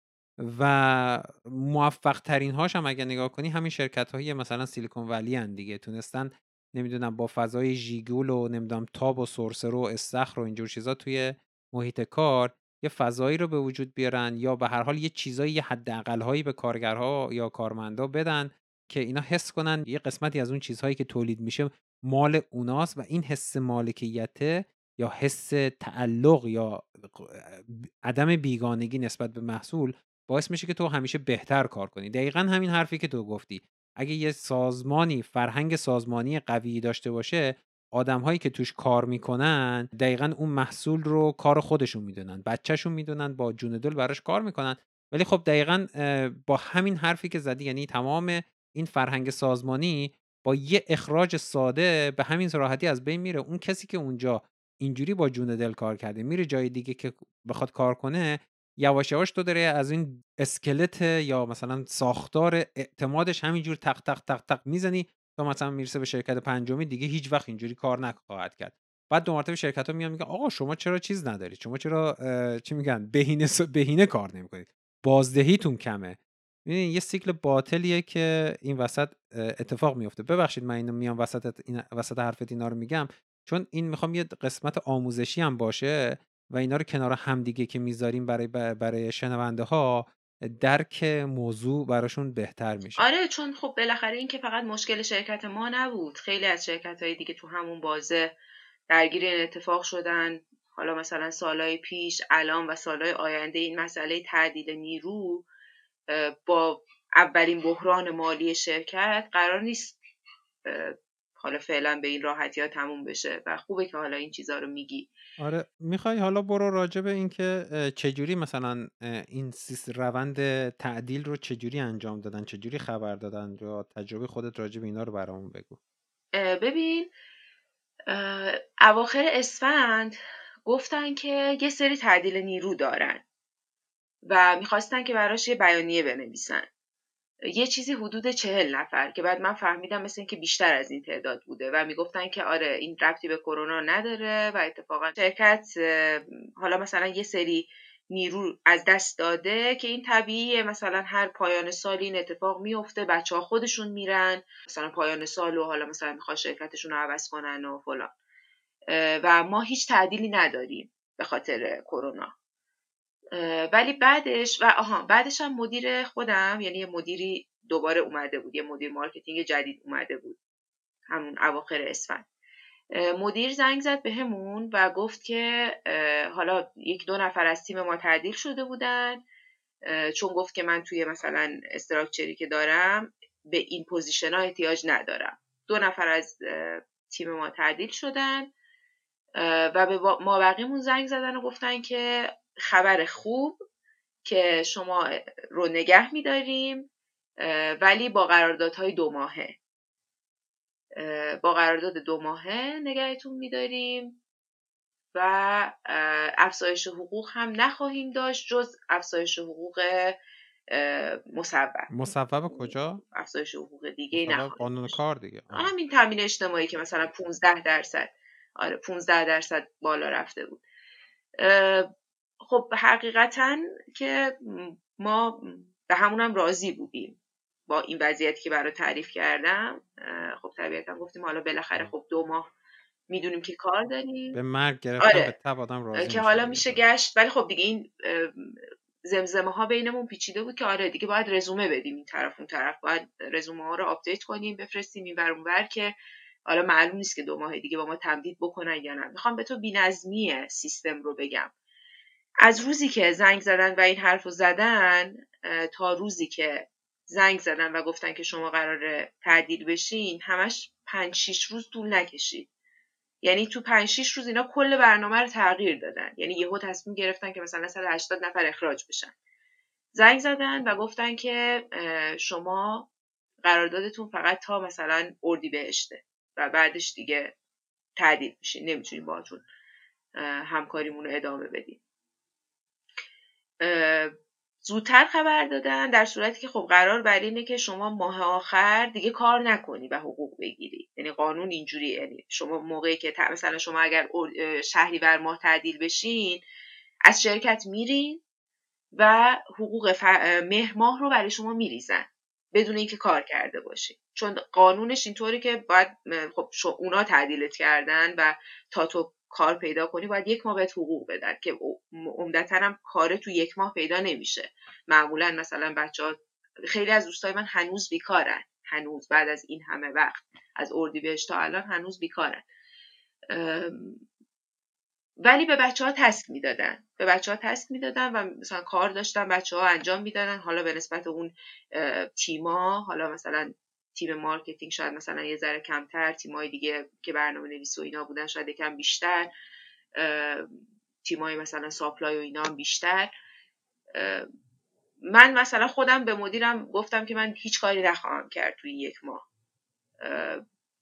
و موفق ترین هاش هم اگه نگاه کنی همین شرکت های مثلا سیلیکون ولی هن دیگه. تونستن نمی‌دونم با فضای ژیگول و نمی‌دونم تاب و سورسر و استخر و اینجور چیزا توی محیط کار یه فضایی رو به وجود بیارن یا به هر حال یه چیزایی یه حداقل هایی به کارگرها یا کارمندا بدن که اینا حس کنن یه قسمتی از اون چیزهایی که تولید میشه مال اوناست و این حس مالکیت یا حس تعلق یا عدم بیگانگی نسبت به محصول باعث میشه که تو همیشه بهتر کار کنی. دقیقا همین حرفی که تو گفتی. اگه یه سازمانی فرهنگ سازمانی قوی داشته باشه آدم هایی که توش کار می‌کنن دقیقا اون محصول رو کار خودشون می‌دونن بچهشون می‌دونن با جون دل براش کار می‌کنن. ولی خب دقیقا با همین حرفی که زدی یعنی تمام این فرهنگ سازمانی با یه اخراج ساده به همین راحتی از بین میره. اون کسی که اونجا اینجوری با جون دل کار کرده. میره جای دیگه که بخواد کار کنه یواش یواش تو داره از این اسکلت یا مثلا ساختار اعتمادش همینجور تق تق تق تق می‌زنی تا مثلا می‌رسه به شرکت پنجمی دیگه هیچ وقت اینجوری کار نخواهد کرد. بعد دو مرتبه شرکت ها میان میگن آقا شما چرا چیز ندارید؟ شما چرا چی میگن بهینه بهینه کار نمی‌کنید. بازدهیتون کمه. یه سیکل باطلیه که این وسط اتفاق میفته ببخشید من اینو میام وسط این وسط حرفت اینا رو میگم. چون این می‌خوام یه قسمت آموزشی هم باشه و اینا رو کنار همدیگه که می‌ذاریم برای برای شنونده ها درک موضوع براشون بهتر میشه. آره چون خب بالاخره این که فقط مشکل شرکت ما نبود. خیلی از شرکت های دیگه تو همون بازه درگیر این اتفاق شدن. حالا مثلا سالهای پیش الان و سالهای آینده این مسئله تعدیل نیرو با اولین بحران مالی شرکت قرار نیست حالا فعلا به این راحتی ها تموم بشه و خوبه که حالا این چیزها رو میگی. آره می‌خوای حالا برو راجع به اینکه چجوری مثلا این روند تعدیل رو چجوری انجام دادن چجوری خبر دادن؟ یا تجربه خودت راجع به اینا رو برامون بگو. ببین اواخر اسفند گفتن که یه سری تعدیل نیرو دارن و می‌خواستن که براش یه بیانیه بنویسن. یه چیزی حدود چهل نفر که بعد من فهمیدم مثل اینکه بیشتر از این تعداد بوده و می‌گفتن که آره این ربطی به کرونا نداره و اتفاقا شرکت حالا مثلا یه سری نیرو از دست داده که این طبیعیه. مثلا هر پایان سال این اتفاق میفته بچه ها خودشون میرن مثلا پایان سال و حالا مثلا می‌خواد شرکتشون رو عوض کنن و فلان. و ما هیچ تعدیلی نداریم به خاطر کرونا. ولی بعدش و آها بعدش هم مدیر خودم یعنی یه مدیری دوباره اومده بود یه مدیر marketing جدید اومده بود همون اواخر اسفند. مدیر زنگ زد بهمون و گفت که حالا یک دو نفر از تیم ما تعدیل شده بودن چون گفت که من توی مثلا structure ی که دارم به این position ها احتیاج ندارم. دو نفر از تیم ما تعدیل شدن و به ما بقیمون زنگ زدن و گفتن که خبر خوب که شما رو نگه میداریم ولی با قراردادهای دو ماهه. با قرارداد دو ماهه نگهتون میداریم و افزایش حقوق هم نخواهیم داشت جز افزایش حقوق مصوب. مصوب کجا؟ افزایش حقوق دیگه نه قانون کار دیگه. همین تامین اجتماعی که مثلا 15 درصد. آره 15 درصد بالا رفته بود. خب حقیقتا که ما به همونم راضی بودیم با این وضعیتی که برای تعریف کردم. خب طبیعتا گفتیم حالا بالاخره خب دو ماه می‌دونیم که کار داریم. به مرگ گرفتن آره. به تب آدم راضی که حالا میشه گشت. ولی خب دیگه این زمزمه ها بینمون پیچیده بود که آره دیگه باید رزومه بدیم این طرف اون طرف. باید رزومه ها رو آپدیت کنیم بفرستیم این ور اونور که حالا معلوم نیست که دو ماه دیگه با ما تمدید بکنن یا نه. می‌خوام به تو بینظمی سیستم رو بگم. از روزی که زنگ زدن و این حرف رو زدن تا روزی که زنگ زدن و گفتن که شما قرار تعدیل بشین همش پنج شیش روز طول نکشید. یعنی تو پنج شیش روز اینا کل برنامه رو تغییر دادن. یعنی یهو تصمیم گرفتن که مثلا 180 نفر اخراج بشن. زنگ زدن و گفتن که شما قراردادتون فقط تا مثلا اردی بهشته و بعدش دیگه تعدیل میشین. نمی‌تونیم باهاتون همکاریمون رو ادامه بدیم زودتر خبر دادن در صورتی که خب قرار بر اینه که شما ماه آخر دیگه کار نکنی و حقوق بگیری. یعنی قانون اینجوری یعنی شما موقعی که مثلا شما اگر شهری بر ماه تعدیل بشین از شرکت میرین و حقوق ف... مهر ماه رو برای شما میریزن بدون اینکه کار کرده باشی. چون قانونش اینطوری که باید خب اونا تعدیلت کردن و تا تو کار پیدا کنی باید یک ماه بهت حقوق بدن که عمدتا هم کار تو یک ماه پیدا نمیشه. معمولا مثلا بچه ها خیلی از دوستای من هنوز بیکارن. هنوز بعد از این همه وقت. از اردیبهشت تا الان هنوز بیکارن. ولی به بچه ها task می‌دادن. به بچه ها task می‌دادن و مثلا کار داشتن بچه ها انجام می‌دادن. حالا به نسبت اون تیما حالا مثلا تیم marketing شاید مثلا یه ذره کمتر تیمای دیگه که برنامه نویس و اینا بودن شاید یکم بیشتر تیمای مثلا supply و اینا هم بیشتر. من مثلا خودم به مدیرم گفتم که من هیچ کاری نخواهم کرد توی یک ماه.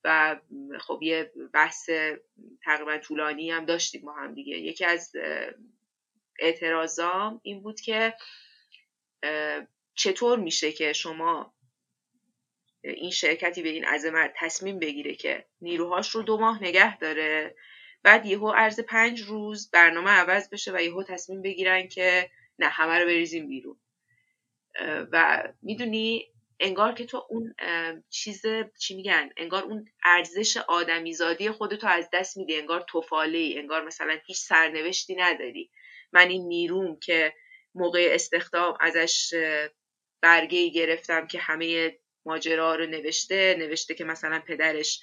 و خب یه بحث تقریبا طولانی هم داشتیم با هم دیگه. یکی از اعتراضام این بود که چطور میشه که شما این شرکتی به این عظمت تصمیم بگیره که نیروهاش رو دو ماه نگه داره. بعد یهو عرض پنج روز برنامه عوض بشه و یهو تصمیم بگیرن که نه همه رو بریزیم بیرون. و می‌دونی انگار که تو اون چیز چی میگن؟ انگار اون ارزش آدمیزادی خودتو از دست میدی انگار توفاله ای انگار مثلا هیچ سرنوشتی نداری. من این نیروم که موقع استخدام ازش برگه گرفتم که همه ماجرا رو نوشته نوشته که مثلا پدرش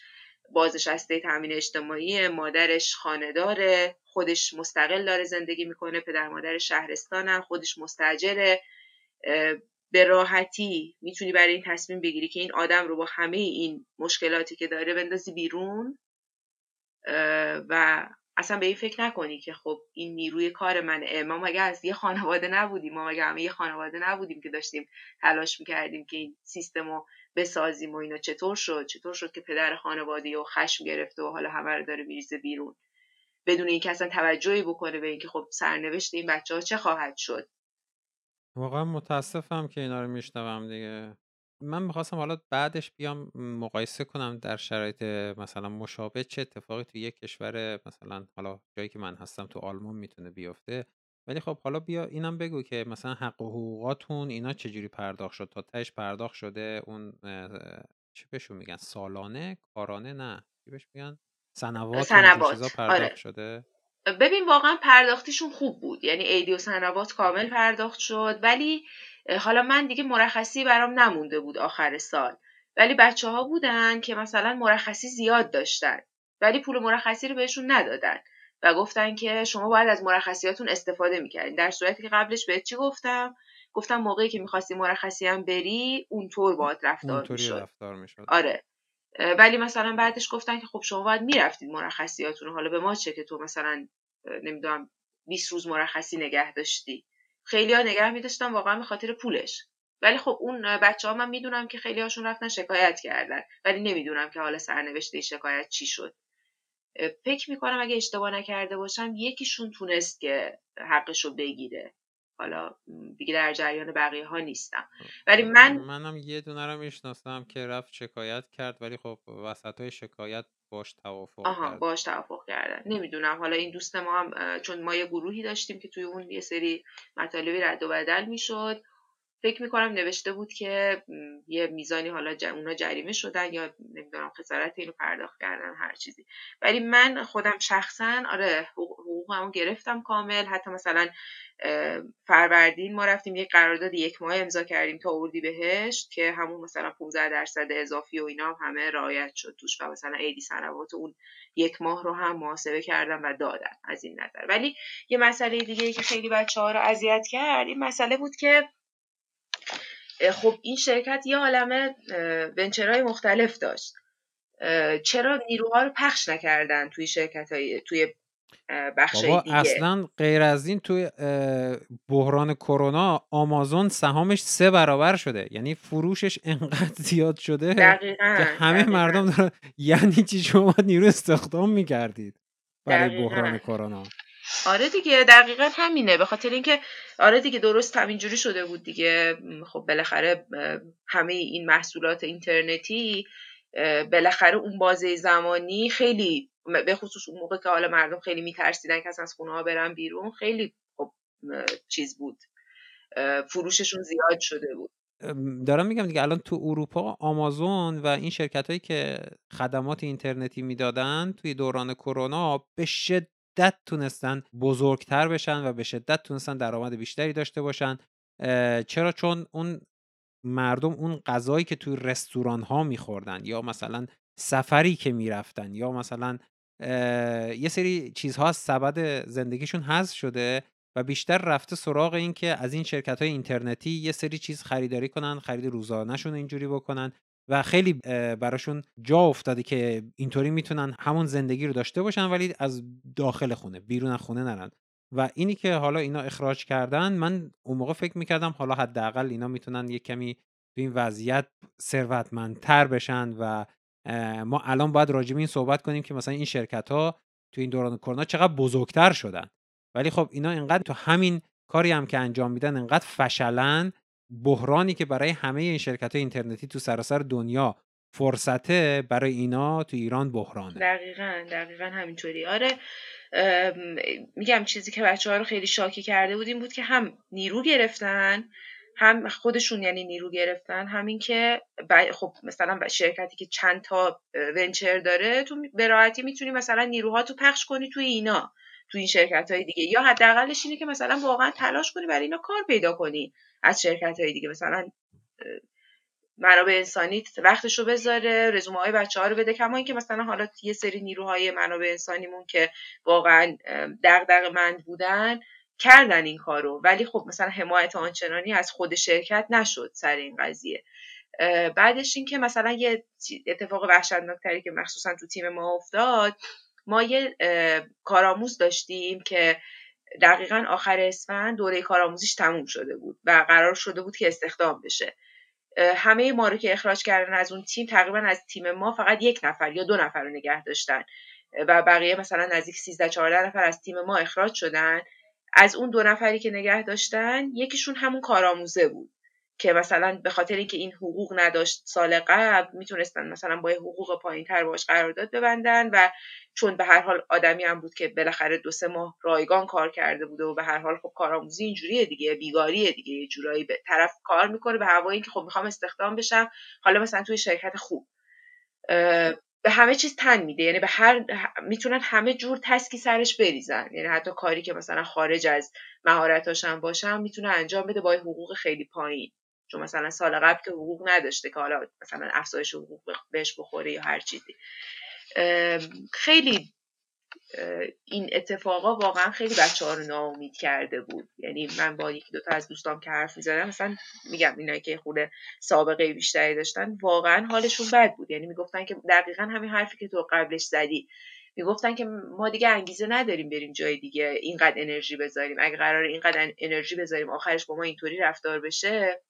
بازنشسته تامین اجتماعی مادرش خانه داره خودش مستقل داره زندگی می‌کنه پدر مادر شهرستانن خودش مستجره به راحتی می‌تونی برای این تصمیم بگیری که این آدم رو با همه این مشکلاتی که داره بندازی بیرون. و اصلا به این فکر نکنی که خب این نیروی کار منه. ما مگه از یه خانواده نبودیم؟ ما مگه همه یه خانواده نبودیم که داشتیم تلاش می‌کردیم که این سیستم رو بسازیم و اینا؟ چطور شد؟ چطور شد که پدر خانواده و خشم گرفته و حالا همه رو داره میریزه بیرون؟ بدون اینکه اصلا توجهی بکنه به اینکه خب سرنوشت این بچه ها چه خواهد شد؟ واقعا متاسفم که اینا رو میشنوم دیگه. من می‌خواستم حالا بعدش بیام مقایسه کنم در شرایط مثلا مشابه چه اتفاقی تو یک کشور مثلا حالا جایی که من هستم تو آلمان می‌تونه بیفته. ولی خب حالا بیا اینم بگو که مثلا حق و حقوقاتون اینا چجوری پرداخت شد؟ تا تهش پرداخت شده اون چی بهشون میگن؟ سالانه؟ کارانه؟ نه. چی بهش میگن؟ سنوات سنوات. چیزا پرداخت آره. شده؟ ببین واقعا پرداختیشون خوب بود. یعنی ایدی و سنوات کامل پرداخت شد. ولی حالا من دیگه مرخصی برام نمونده بود آخر سال. ولی بچه ها بودن که مثلا مرخصی زیاد داشتن. ولی پول مرخصی رو بهشون ندادن. و گفتن که شما باید از مرخصیاتون استفاده می‌کردین. در صورتی که قبلش بهت چی گفتم؟ گفتم موقعی که می‌خواستی مرخصی هم بری اونطور باید رفتار می‌شد. آره. ولی مثلا بعدش گفتن که خب شما باید می‌رفتید مرخصیاتون حالا به ما چه که تو مثلا نمی‌دونم 20 روز مرخصی نگه داشتی. خیلی ها نگه میداشتن واقعا به خاطر پولش. ولی خب اون بچه ها من می‌دونم که خیلی هاشون رفتن شکایت کردن. ولی نمی‌دونم که حالا سرنوشته شکایت چی شد. فکر می‌کنم اگه اشتباه نکرده باشم یکیشون تونست که حقش رو بگیره. حالا دیگه در جریان بقیه ها نیستم ولی من منم یه دونه رو می‌شناسم که رفت شکایت کرد ولی خب وسط های شکایت باش توافق آها کرد. باش توافق کردن نمی‌دونم. حالا این دوست ما هم چون ما یه گروهی داشتیم که توی اون یه سری مطالبی رد و بدل می‌شد. فکر می‌کنم نوشته بود که یه میزانی حالا ج... اونا جریمه شدن یا نمی‌دونم خسارت اینو پرداخت کردن هر چیزی. ولی من خودم شخصا آره حقوقمو گرفتم کامل. حتی مثلا فروردین ما رفتیم یک قرارداد یک ماه امضا کردیم تا اردی بهشت که همون مثلا 15 درصد اضافی و اینا هم همه رعایت شد توش و مثلا ایدی سنوات اون یک ماه رو هم محاسبه کردم و دادن از این نظر. ولی یه مسئله دیگه که خیلی بچه ها رو اذیت کرد این مسئله بود که خب این شرکت یه عالمه ونچرهای مختلف داشت. چرا نیروها رو پخش نکردن توی شرکت های توی بخش دیگه؟ اصلا غیر از این توی بحران کرونا آمازون سهامش سه برابر شده. یعنی فروشش انقدر زیاد شده دقیقا. که همه مردم دارن یعنی چی شما نیرو استخدام می‌کردید برای بحران کرونا؟ آره دیگه دقیقا همینه. به خاطر اینکه آره دیگه درست همینجوری شده بود دیگه. خب بالاخره همه این محصولات اینترنتی بالاخره اون بازه زمانی خیلی به خصوص اون موقع که حالا مردم خیلی میترسیدن که از خونه ها برن بیرون خیلی خب چیز بود. فروششون زیاد شده بود. دارم میگم دیگه الان تو اروپا آمازون و این شرکت هایی که خدمات اینترنتی می‌دادن توی دوران کرونا به شدت تونستن بزرگتر بشن و به شدت تونستن درآمد بیشتری داشته باشن. چرا؟ چون اون مردم اون غذایی که توی رستوران ها میخوردن یا مثلا سفری که می‌رفتن یا مثلا یه سری چیزها سبد زندگیشون حذف شده و بیشتر رفته سراغ این که از این شرکت های اینترنتی یه سری چیز خریداری کنن خرید روزانهشون اینجوری بکنن. و خیلی براشون جا افتاده که اینطوری می‌تونن همون زندگی رو داشته باشن ولی از داخل خونه بیرون خونه نرن. و اینی که حالا اینا اخراج کردن من اون موقع فکر می‌کردم حالا حداقل اینا می‌تونن یه کمی تو این وضعیت ثروتمندتر بشن و ما الان باید راجع این صحبت کنیم که مثلا این شرکت ها تو این دوران کرونا چقدر بزرگتر شدن. ولی خب اینا اینقدر تو همین کاری هم که انجام میدن انقدر فشلن بحرانی که برای همه این شرکت های اینترنتی تو سراسر دنیا فرصته برای اینا تو ایران بحرانه. دقیقا دقیقا همینطوری. آره میگم چیزی که بچه ها رو خیلی شاکی کرده بود این بود که هم نیرو گرفتن هم خودشون یعنی نیرو گرفتن همین که خب مثلا شرکتی که چند تا ونچر داره تو به راحتی می‌تونی مثلا نیروها تو پخش کنی توی اینا تو این شرکت های دیگه. یا حداقلش اینه که مثلا واقعا تلاش کنی برای اینا کار پیدا کنی. از شرکت های دیگه. مثلا منابع انسانی وقتش رو بذاره رزومه های بچه ها رو بده. کما اینکه مثلا حالا یه سری نیروهای منابع انسانیمون که واقعا دغدغه مند بودن کردن این کارو. ولی خب مثلا حمایت آنچنانی از خود شرکت نشد سر این قضیه. بعدش این که مثلا یه اتفاق وحشتناکتری که مخصوصا تو تیم ما افتاد ما یه کارآموز داشتیم که دقیقا آخر اسفند دوره کارآموزیش تموم شده بود و قرار شده بود که استخدام بشه. همه ما رو که اخراج کردن از اون تیم تقریبا از تیم ما فقط یک نفر یا دو نفر رو نگه داشتن. و بقیه مثلا نزدیک 13 14 نفر از تیم ما اخراج شدن. از اون دو نفری که نگه داشتن یکیشون همون کارآموزه بود. که مثلا به خاطر اینکه این حقوق نداشت سال قبل می‌تونستن مثلا با حقوق پایین تر باش قرارداد ببندن و چون به هر حال آدمی هم بود که بالاخره دو سه ماه رایگان کار کرده بوده و به هر حال خب کارآموزی اینجوریه دیگه بیگاریه دیگه یه جورایی به طرف کار می‌کنه به هوای اینکه خب می‌خوام استخدام بشم حالا مثلا توی شرکت خوب. به همه چیز تن میده یعنی به هر می‌تونن همه جور تسکی سرش بریزن. یعنی حتی کاری که مثلا خارج از مهارتاش هم باشم می‌تونه انجام بده با حقوق خیلی پایین. چون مثلا سال قبل که حقوق نداشته که حالا مثلا افزایش حقوق بهش بخوره یا هر چیزی. خیلی این اتفاقا واقعا خیلی بچه ها رو ناامید کرده بود. یعنی من با یکی دوتا از دوستام که حرف می‌زدم مثلا میگم اینایی که خود سابقه بیشتری داشتن واقعا حالشون بد بود. یعنی می‌گفتن که دقیقا همین حرفی که تو قبلش زدی. می‌گفتن که ما دیگه انگیزه نداریم بریم جای دیگه اینقدر انرژی بذاریم. اگه قرار اینقدر انرژی بذاریم آخرش با ما اینطوری رفتار بشه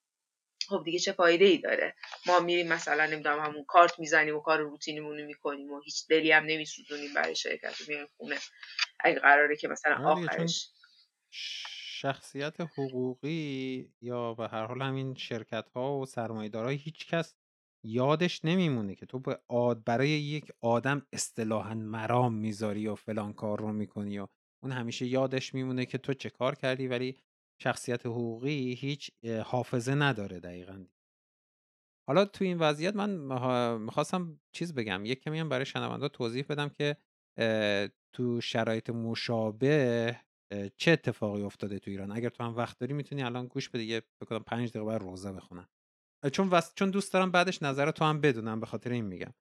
خب دیگه چه فایده ای داره؟ ما میریم مثلا نمی‌دونم همون کارت می‌زنیم و کار روتینیمون رو می‌کنیم و هیچ دلی هم نمیسوزونیم برای شرکت رو میریم خونه. اگه قراره که مثلا آخرش شخصیت حقوقی یا به هر حال همین شرکت ها و ها هیچ کس یادش نمیمونه که تو به آد برای یک آدم اصطلاحا مرام می‌ذاری و فلان کار رو می‌کنی و اون همیشه یادش میمونه که تو چه کار کردی ولی شخصیت حقوقی هیچ حافظه نداره دقیقا. حالا تو این وضعیت من می‌خواستم چیز بگم یک کمی هم برای شنونده توضیح بدم که تو شرایط مشابه چه اتفاقی افتاده تو ایران؟ اگر تو هم وقت داری می‌تونی الان گوش بده یه بکنم پنج دقیقه بر روزه بخونم. چون چون دوست دارم بعدش نظر تو هم بدونم به خاطر این میگم.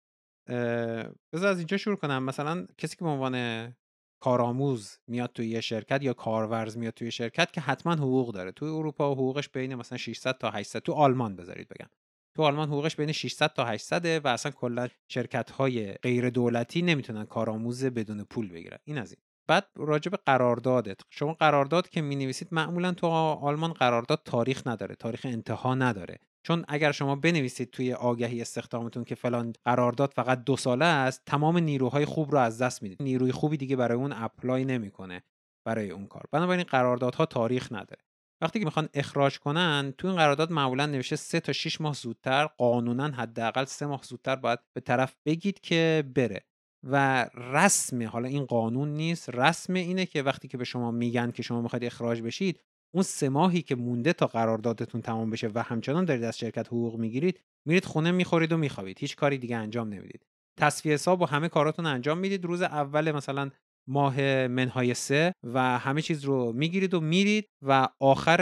بذار از اینجا شروع کنم. مثلا کسی که به عنوان کارآموز میاد توی یه شرکت یا کارورز میاد توی شرکت که حتما حقوق داره. توی اروپا حقوقش بین مثلا 600 تا 800 تو آلمان بذارید بگم. تو آلمان حقوقش بین 600 تا 800 و اصلا کلا شرکت های غیر دولتی نمی‌تونن کارآموز بدون پول بگیرن. این از این. بعد راجع به قراردادت. شما قرارداد که می نویسید معمولا تو آلمان قرارداد تاریخ نداره تاریخ انتها نداره. چون اگر شما بنویسید توی آگهی استخدامتون که فلان قرارداد فقط دو ساله است تمام نیروهای خوب رو از دست می‌دید. نیروی خوبی دیگه برای اون اپلای نمی‌کنه برای اون کار. بنابراین قراردادها تاریخ نداره. وقتی که می‌خوان اخراج کنن تو این قرارداد معمولا نوشته سه تا 6 ماه زودتر قانونا حداقل سه ماه زودتر باید به طرف بگید که بره. و رسم حالا این قانون نیست رسم اینه که وقتی که به شما میگن که شما می‌خواید اخراج بشید اون سه ماهی که مونده تا قراردادتون تمام بشه و همچنان دارید از شرکت حقوق می‌گیرید میرید خونه می‌خورید و میخوابید. هیچ کاری دیگه انجام نمی‌دید. تصفیه حساب و همه کاراتون انجام می‌دید. روز اول مثلا ماه منهای سه و همه چیز رو می‌گیرید و میرید و آخر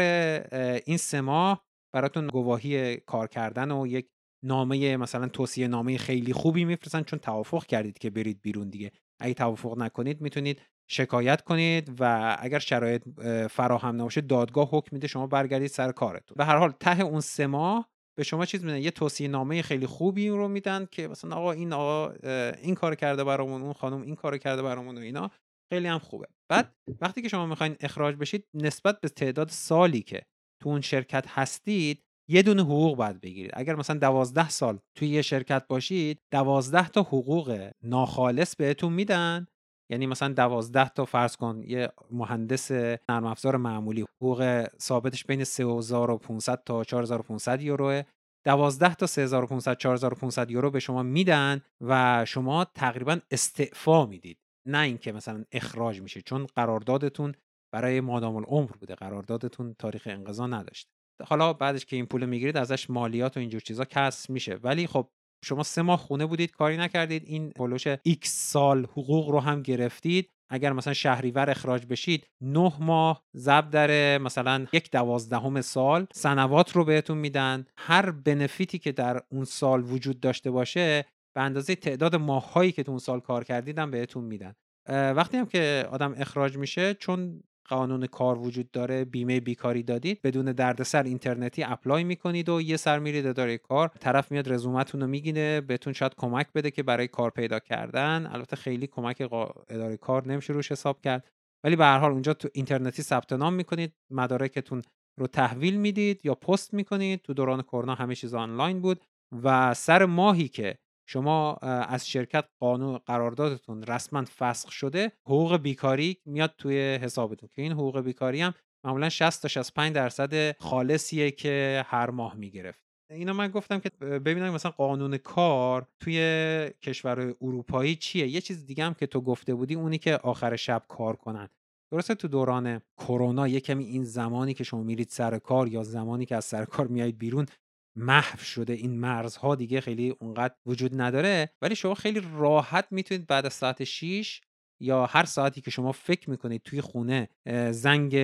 این سه ماه براتون گواهی کار کردن و یک نامه مثلا توصیه نامه خیلی خوبی میفرستن چون توافق کردید که برید بیرون دیگه. اگه توافق نکنید می‌تونید شکایت کنید و اگر شرایط فراهم نباشه دادگاه حکم میده شما برگردید سر کارتون. به هر حال ته اون سه ماه به شما چیز میدن یه توصیه نامه خیلی خوبی رو میدن که مثلا آقا این آقا این کار کرده برامون اون خانم این کار کرده برامون و اینا. خیلی هم خوبه. بعد وقتی که شما می‌خواین اخراج بشید نسبت به تعداد سالی که تو اون شرکت هستید یه دونه حقوق باید بگیرید. اگر مثلا دوازده سال توی یه شرکت باشید دوازده تا حقوق ناخالص بهتون میدن. یعنی مثلا دوازده تا فرض کن یه مهندس نرم افزار معمولی حقوق ثابتش بین 3500 تا 4500 یوروه. 12 تا 3500 4500 یورو به شما میدن و شما تقریبا استعفا می‌دید. نه اینکه مثلا اخراج میشه چون قراردادتون برای مادام العمر بوده. قراردادتون تاریخ انقضا نداشت حالا بعدش که این پول می‌گیرید ازش مالیات و اینجور چیزا کسر میشه. ولی خب شما سه ماه خونه بودید کاری نکردید. این پولوش x سال حقوق رو هم گرفتید. اگر مثلا شهریور اخراج بشید نه ماه زب در مثلا یک دوازدهم سال سنوات رو بهتون میدن. هر بنفیتی که در اون سال وجود داشته باشه به اندازه تعداد ماههایی که تو اون سال کار کردیدم بهتون میدن. وقتی هم که آدم اخراج میشه چون قانون کار وجود داره بیمه بیکاری دادید بدون دردسر اینترنتی اپلای می‌کنید و یه سر میرید اداره کار طرف میاد رزومتون رو میگینه بهتون شاید کمک بده که برای کار پیدا کردن. البته خیلی کمک اداره کار نمیشه روش حساب کرد. ولی به هر حال اونجا تو اینترنتی ثبت نام می‌کنید مدارکتون رو تحویل می‌دید یا پست می‌کنید. تو دوران کرونا همه چیز آنلاین بود و سر ماهی که شما از شرکت قانون قراردادتون رسما فسخ شده حقوق بیکاری میاد توی حسابتون که این حقوق بیکاری هم معمولا 60 تا 65 درصد خالصیه که هر ماه می‌گرفت. اینا من گفتم که ببینم مثلا قانون کار توی کشور اروپایی چیه؟ یه چیز دیگه هم که تو گفته بودی اونی که آخر شب کار کنن. درسته تو دوران کرونا یه کمی این زمانی که شما میرید سر کار یا زمانی که از سر کار میایید بیرون محو شده. این مرزها دیگه خیلی اونقدر وجود نداره. ولی شما خیلی راحت می‌تونید بعد از ساعت 6 یا هر ساعتی که شما فکر می‌کنید توی خونه زنگ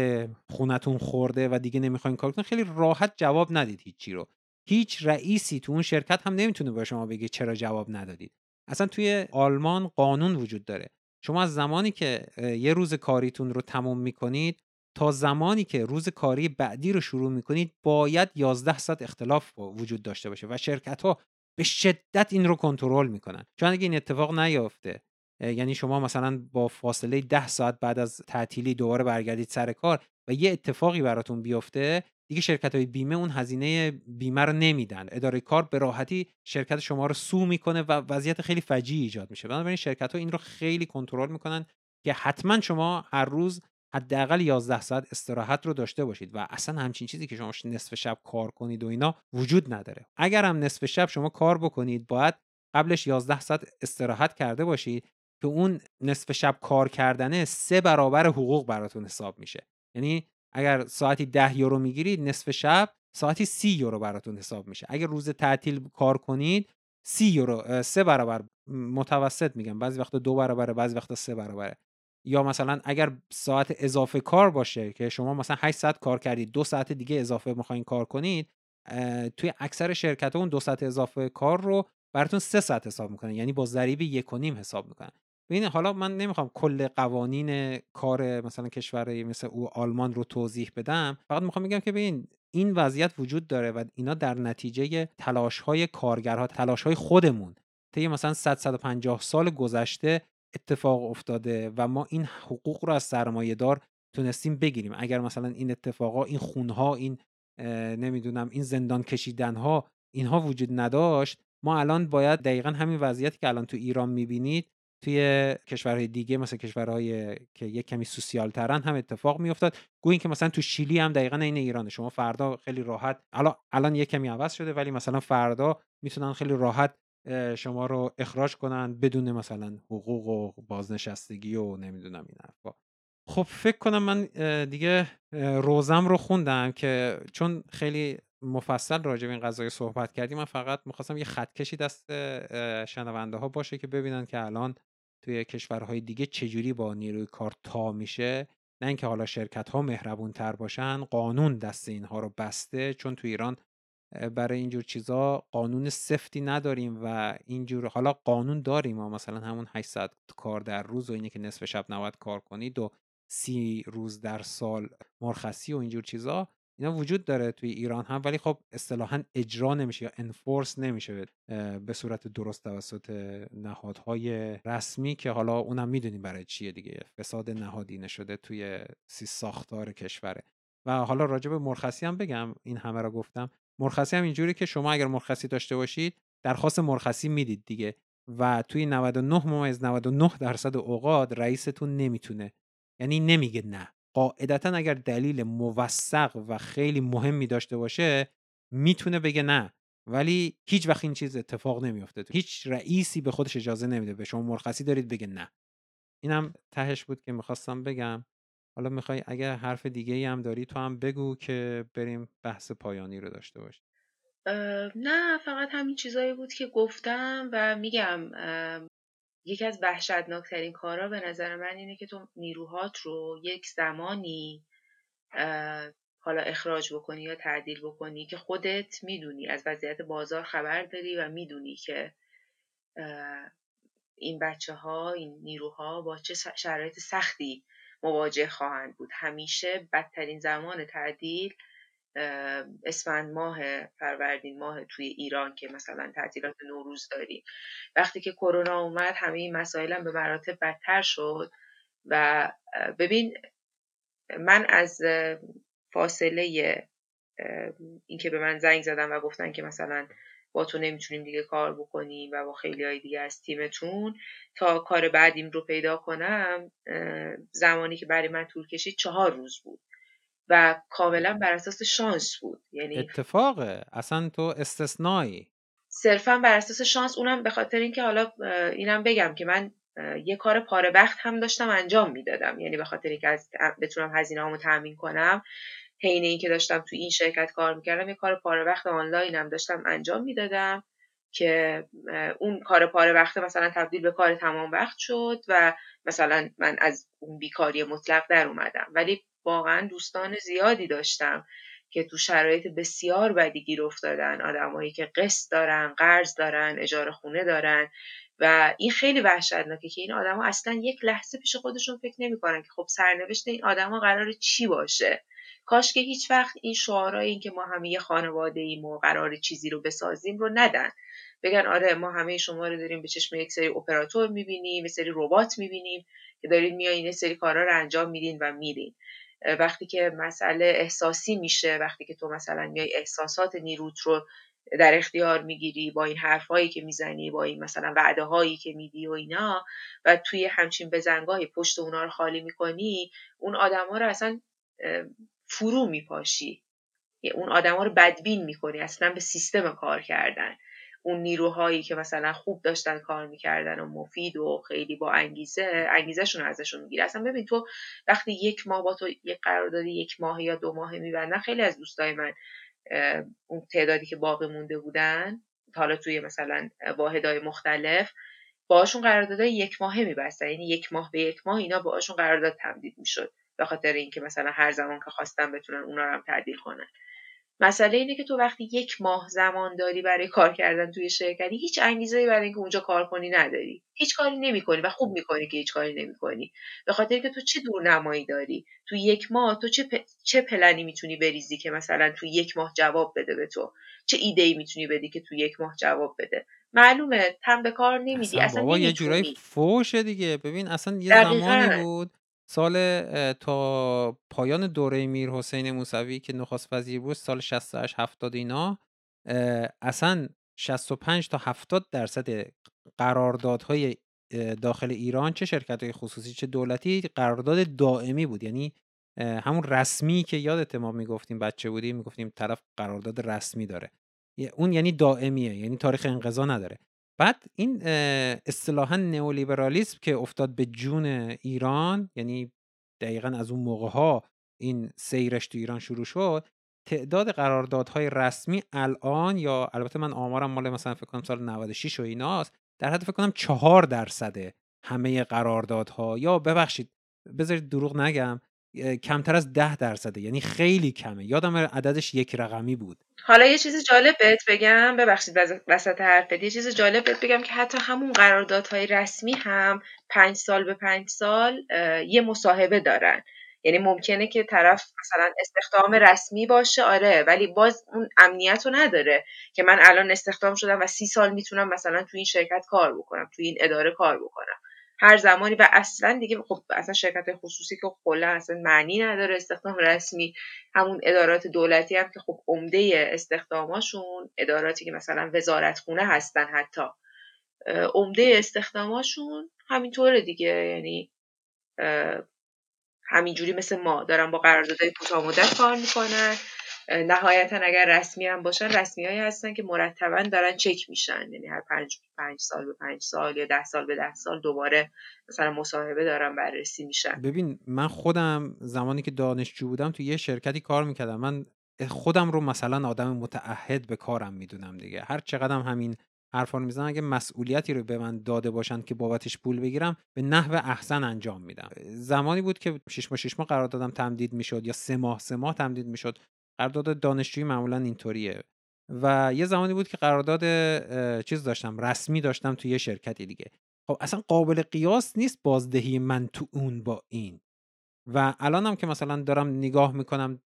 خونتون خورده و دیگه نمی‌خواین کار کنید خیلی راحت جواب ندید هیچی رو. هیچ رئیسی تو اون شرکت هم نمی‌تونه به شما بگه چرا جواب ندادید. اصلا توی آلمان قانون وجود داره. شما از زمانی که یه روز کاریتون رو تموم می‌کنید تا زمانی که روز کاری بعدی رو شروع می‌کنید باید 11 ساعت اختلاف وجود داشته باشه و شرکت ها به شدت این رو کنترل می‌کنن. چون اگه این اتفاق نیافته یعنی شما مثلا با فاصله 10 ساعت بعد از تعطیلی دوباره برگردید سر کار و یه اتفاقی براتون بیفته دیگه شرکت های بیمه اون هزینه بیمه رو نمیدن. اداره کار به راحتی شرکت شما رو سو می‌کنه و وضعیت خیلی فجیعی ایجاد میشه. بنابراین شرکت ها این رو خیلی کنترل می‌کنن که حتما شما هر روز حداقل 11 ساعت استراحت رو داشته باشید و اصلا همچین چیزی که شما نصف شب کار کنید و اینا وجود نداره. اگر هم نصف شب شما کار بکنید باید قبلش 11 ساعت استراحت کرده باشید که اون نصف شب کار کردنه سه برابر حقوق براتون حساب میشه. یعنی اگر ساعتی 10 یورو می‌گیرید نصف شب ساعتی 30 یورو براتون حساب میشه. اگر روز تعطیل کار کنید 30 یورو سه برابر متوسط میگم. بعضی وقتا دو برابره بعضی وقتا سه برابره. یا مثلا اگر ساعت اضافه کار باشه که شما مثلا 8 ساعت کار کردید دو ساعت دیگه اضافه می‌خواین کار کنید توی اکثر شرکت اون دو ساعت اضافه کار رو براتون سه ساعت حساب می‌کنن یعنی با ضریب یک و نیم حساب می‌کنن. ببینید حالا من نمی‌خوام کل قوانین کار مثلا کشور مثل او آلمان رو توضیح بدم فقط می‌خوام بگم که ببین این وضعیت وجود داره و اینا در نتیجه تلاش های کارگرها تلاش های خودمون طی مثلا 100 150 سال گذشته اتفاق افتاده و ما این حقوق رو از سرمایه دار تونستیم بگیریم. اگر مثلا این اتفاقا این خونها این نمی‌دونم این زندان کشیدن ها اینها وجود نداشت ما الان باید دقیقا همین وضعیتی که الان تو ایران می‌بینید توی کشورهای دیگه مثل کشورهای که یک کمی سوسیال ترن هم اتفاق میافتاد. گویا که مثلا تو شیلی هم دقیقا این ایرانه. شما فردا خیلی راحت الان الان یک کمی عوض شده ولی مثلا فردا می‌تونن خیلی راحت شما رو اخراج کنن بدون مثلا حقوق و بازنشستگی و نمی‌دونم این حرفا. خب فکر کنم من دیگه روزم رو خوندم که چون خیلی مفصل راجع به این قضایه صحبت کردیم من فقط می‌خواستم یه خطکشی دست شنونده ها باشه که ببینن که الان توی کشورهای دیگه چجوری با نیروی کار تا میشه. نه اینکه حالا شرکت ها مهربون تر باشن قانون دست اینها رو بسته چون تو ایران برای اینجور چیزا قانون سفتی نداریم و اینجور حالا قانون داریم و مثلا همون 800 کار در روز و اینه که نصف شب نباید کار کنید و سی روز در سال مرخصی و اینجور چیزا اینا وجود داره توی ایران هم ولی خب اصطلاحا اجرا نمیشه یا انفورس نمیشه به صورت درست توسط نهادهای رسمی که حالا اونم می‌دونیم برای چیه دیگه. فساد نهادی نشده توی سی ساختار کشوره. و حالا راجع به مرخصی هم بگم این همه رو گفتم. مرخصی هم اینجوری که شما اگر مرخصی داشته باشید درخواست مرخصی می‌دید دیگه. و توی 99 ممیز 99 درصد اوقات رئیستون نمی‌تونه. یعنی نمیگه نه. قاعدتا اگر دلیل موثق و خیلی مهمی داشته باشه می‌تونه بگه نه. ولی هیچ وقت این چیز اتفاق نمیافته. هیچ رئیسی به خودش اجازه نمیده. به شما مرخصی دارید بگه نه. اینم تهش بود که می‌خواستم بگم. حالا می‌خوای اگر حرف دیگه ای هم داری تو هم بگو که بریم بحث پایانی رو داشته باشیم. نه فقط همین چیزایی بود که گفتم و میگم یکی از وحشتناکترین کارا به نظر من اینه که تو نیروهات رو یک زمانی حالا اخراج بکنی یا تعدیل بکنی که خودت می‌دونی از وضعیت بازار خبر داری و می‌دونی که این بچه ها این نیروها با چه شرایط سختی مواجه خواهند بود. همیشه بدترین زمان تعدیل اسفند ماه فروردین ماه توی ایران که مثلا تعطیلات نوروز داریم. وقتی که کرونا اومد همه این مسائل هم به مراتب بدتر شد و ببین من از فاصله اینکه به من زنگ زدن و گفتن که مثلا با تو نمی‌تونیم دیگه کار بکنیم و با خیلی های دیگه از تیمتون. تا کار بعدیم رو پیدا کنم زمانی که برای من طول کشید چهار روز بود و کاملا بر اساس شانس بود. یعنی اتفاقه. اصلا تو استثنایی. صرفا بر اساس شانس اونم به خاطر اینکه حالا اینم بگم که من یه کار پاره وقت هم داشتم انجام می‌دادم. یعنی به خاطر اینکه از بتونم هزینه هامو تامین کنم. حین اینکه داشتم تو این شرکت کار می‌کردم یه کار پاره وقت آنلاین هم داشتم انجام می‌دادم که اون کار پاره وقت مثلا تبدیل به کار تمام وقت شد و مثلا من از اون بیکاری مطلق در اومدم. ولی واقعا دوستان زیادی داشتم که تو شرایط بسیار بدی گیر افتادن. آدمایی که قسط دارن قرض دارن اجاره خونه دارن و این خیلی وحشتناکه که این آدما اصلا یک لحظه پیش خودشون فکر نمی‌کنن که خب سرنوشت این آدما قرار چی باشه. کاش که هیچ وقت این شعارهای این که ما همه یه خانواده ایم و قرار چیزی رو بسازیم رو ندن. بگن آره ما همه شما رو داریم به چشم یک سری اپراتور می‌بینیم یه سری ربات می‌بینیم که دارین میایین سری کارا رو انجام میدین و میرین. وقتی که مسئله احساسی میشه وقتی که تو مثلا میای احساسات نیروت رو در اختیار می‌گیری با این حرفهایی که می‌زنی با این مثلا وعده هایی که میدی و اینا و توی همچین بزنگاهی پشت اونا رو خالی می‌کنی اون آدما رو اصلا فرو میپاشی. اون آدما رو بدبین می‌کنی اصلا به سیستم کار کردن. اون نیروهایی که مثلا خوب داشتن کار می‌کردن و مفید و خیلی با انگیزه انگیزشون رو ازشون می‌گیره اصلا ببین تو وقتی یک ماه با تو یک قراردادی یک ماه یا دو ماه میبندن خیلی از دوستای من اون تعدادی که باقی مونده بودن حالا توی مثلا واحدهای مختلف باشون قراردادهای یک ماهه میبستن. یعنی یک ماه به یک ماه اینا باشون قرارداد تمدید می‌شد. به خاطر اینکه مثلا هر زمان که خواستن بتونن اونا رو هم تعدیل کنن. مسئله اینه که تو وقتی یک ماه زمان داری برای کار کردن توی شرکتی هیچ انگیزه برای اینکه اونجا کار کنی نداری. هیچ کاری نمی‌کنی و خوب می‌کنی که هیچ کاری نمی‌کنی. به خاطر که تو چه دورنمایی داری؟ تو یک ماه تو چه, چه پلنی می‌تونی بریزی که مثلا تو یک ماه جواب بده به تو؟ چه ایده ای می‌تونی بدی که تو یک ماه جواب بده؟ معلومه تم به کار نمیدی اصلا, اصلا یه جورایی فوشه دیگه. ببین اصلا یه زمانی بود سال تا پایان دوره میر حسین موسوی که نخست وزیر بود سال 68 70 اینا اصلا 65 تا 70 درصد قراردادهای داخل ایران چه شرکت های خصوصی چه دولتی قرارداد دائمی بود. یعنی همون رسمی که یادت ما می‌گفتیم بچه بودیم می‌گفتیم طرف قرارداد رسمی داره. اون یعنی دائمیه یعنی تاریخ انقضا نداره. بعد این اصطلاحا نئولیبرالیسم که افتاد به جون ایران یعنی دقیقا از اون موقع ها این سیرش تو ایران شروع شد تعداد قراردادهای رسمی الان یا البته من آمارم مال مثلا فکر کنم سال 96 و ایناست در حد فکر کنم چهار درصده همه قراردادها یا ببخشید بذارید دروغ نگم کمتر از ده درصده. یعنی خیلی کمه. یادم عددش یک رقمی بود. حالا یه چیز جالب بهت بگم. ببخشید وسط حرفت. یه چیز جالب بهت بگم که حتی همون قراردادهای رسمی هم پنج سال به پنج سال یه مصاحبه دارن. یعنی ممکنه که طرف مثلا استخدام رسمی باشه آره ولی باز اون امنیت رو نداره که من الان استخدام شدم و سی سال می‌تونم مثلا تو این شرکت کار بکنم تو این اداره کار بکنم. هر زمانی و اصلا دیگه خب اصلا شرکت خصوصی که کلا اصلا معنی نداره استخدام رسمی همون ادارات دولتی هم که خب عمده استخداماشون اداراتی که مثلا وزارت خونه هستن حتی عمده استخداماشون همینطوره دیگه. یعنی همینجوری مثل ما دارن با قراردادهای کوتاه مدت کار می‌کنن. نهایتا اگر رسمی هم باشن رسمی هایی هستن که مرتبا دارن چک میشن. یعنی هر پنج, پنج سال به پنج سال یا ده سال به ده سال دوباره مثلا مصاحبه دارن بررسی میشن. ببین من خودم زمانی که دانشجو بودم تو یه شرکتی کار می‌کردم. من خودم رو مثلا آدم متعهد به کارم می‌دونم دیگه. هر چقدرم همین حرفا رو می‌زنم اگه مسئولیتی رو به من داده باشن که بابتش پول بگیرم به نحو احسن انجام میدم. زمانی بود که شش ماه شش ماه قرار دادم تمدید می‌شد یا سه ماه سه ماه تمدید می‌شد. قرارداد دانشجویی معمولا اینطوریه. و یه زمانی بود که قرارداد چیز داشتم رسمی داشتم تو یه شرکتی دیگه. خب اصلا قابل قیاس نیست بازدهی من تو اون با این. و الانم که مثلا دارم نگاه می‌کنم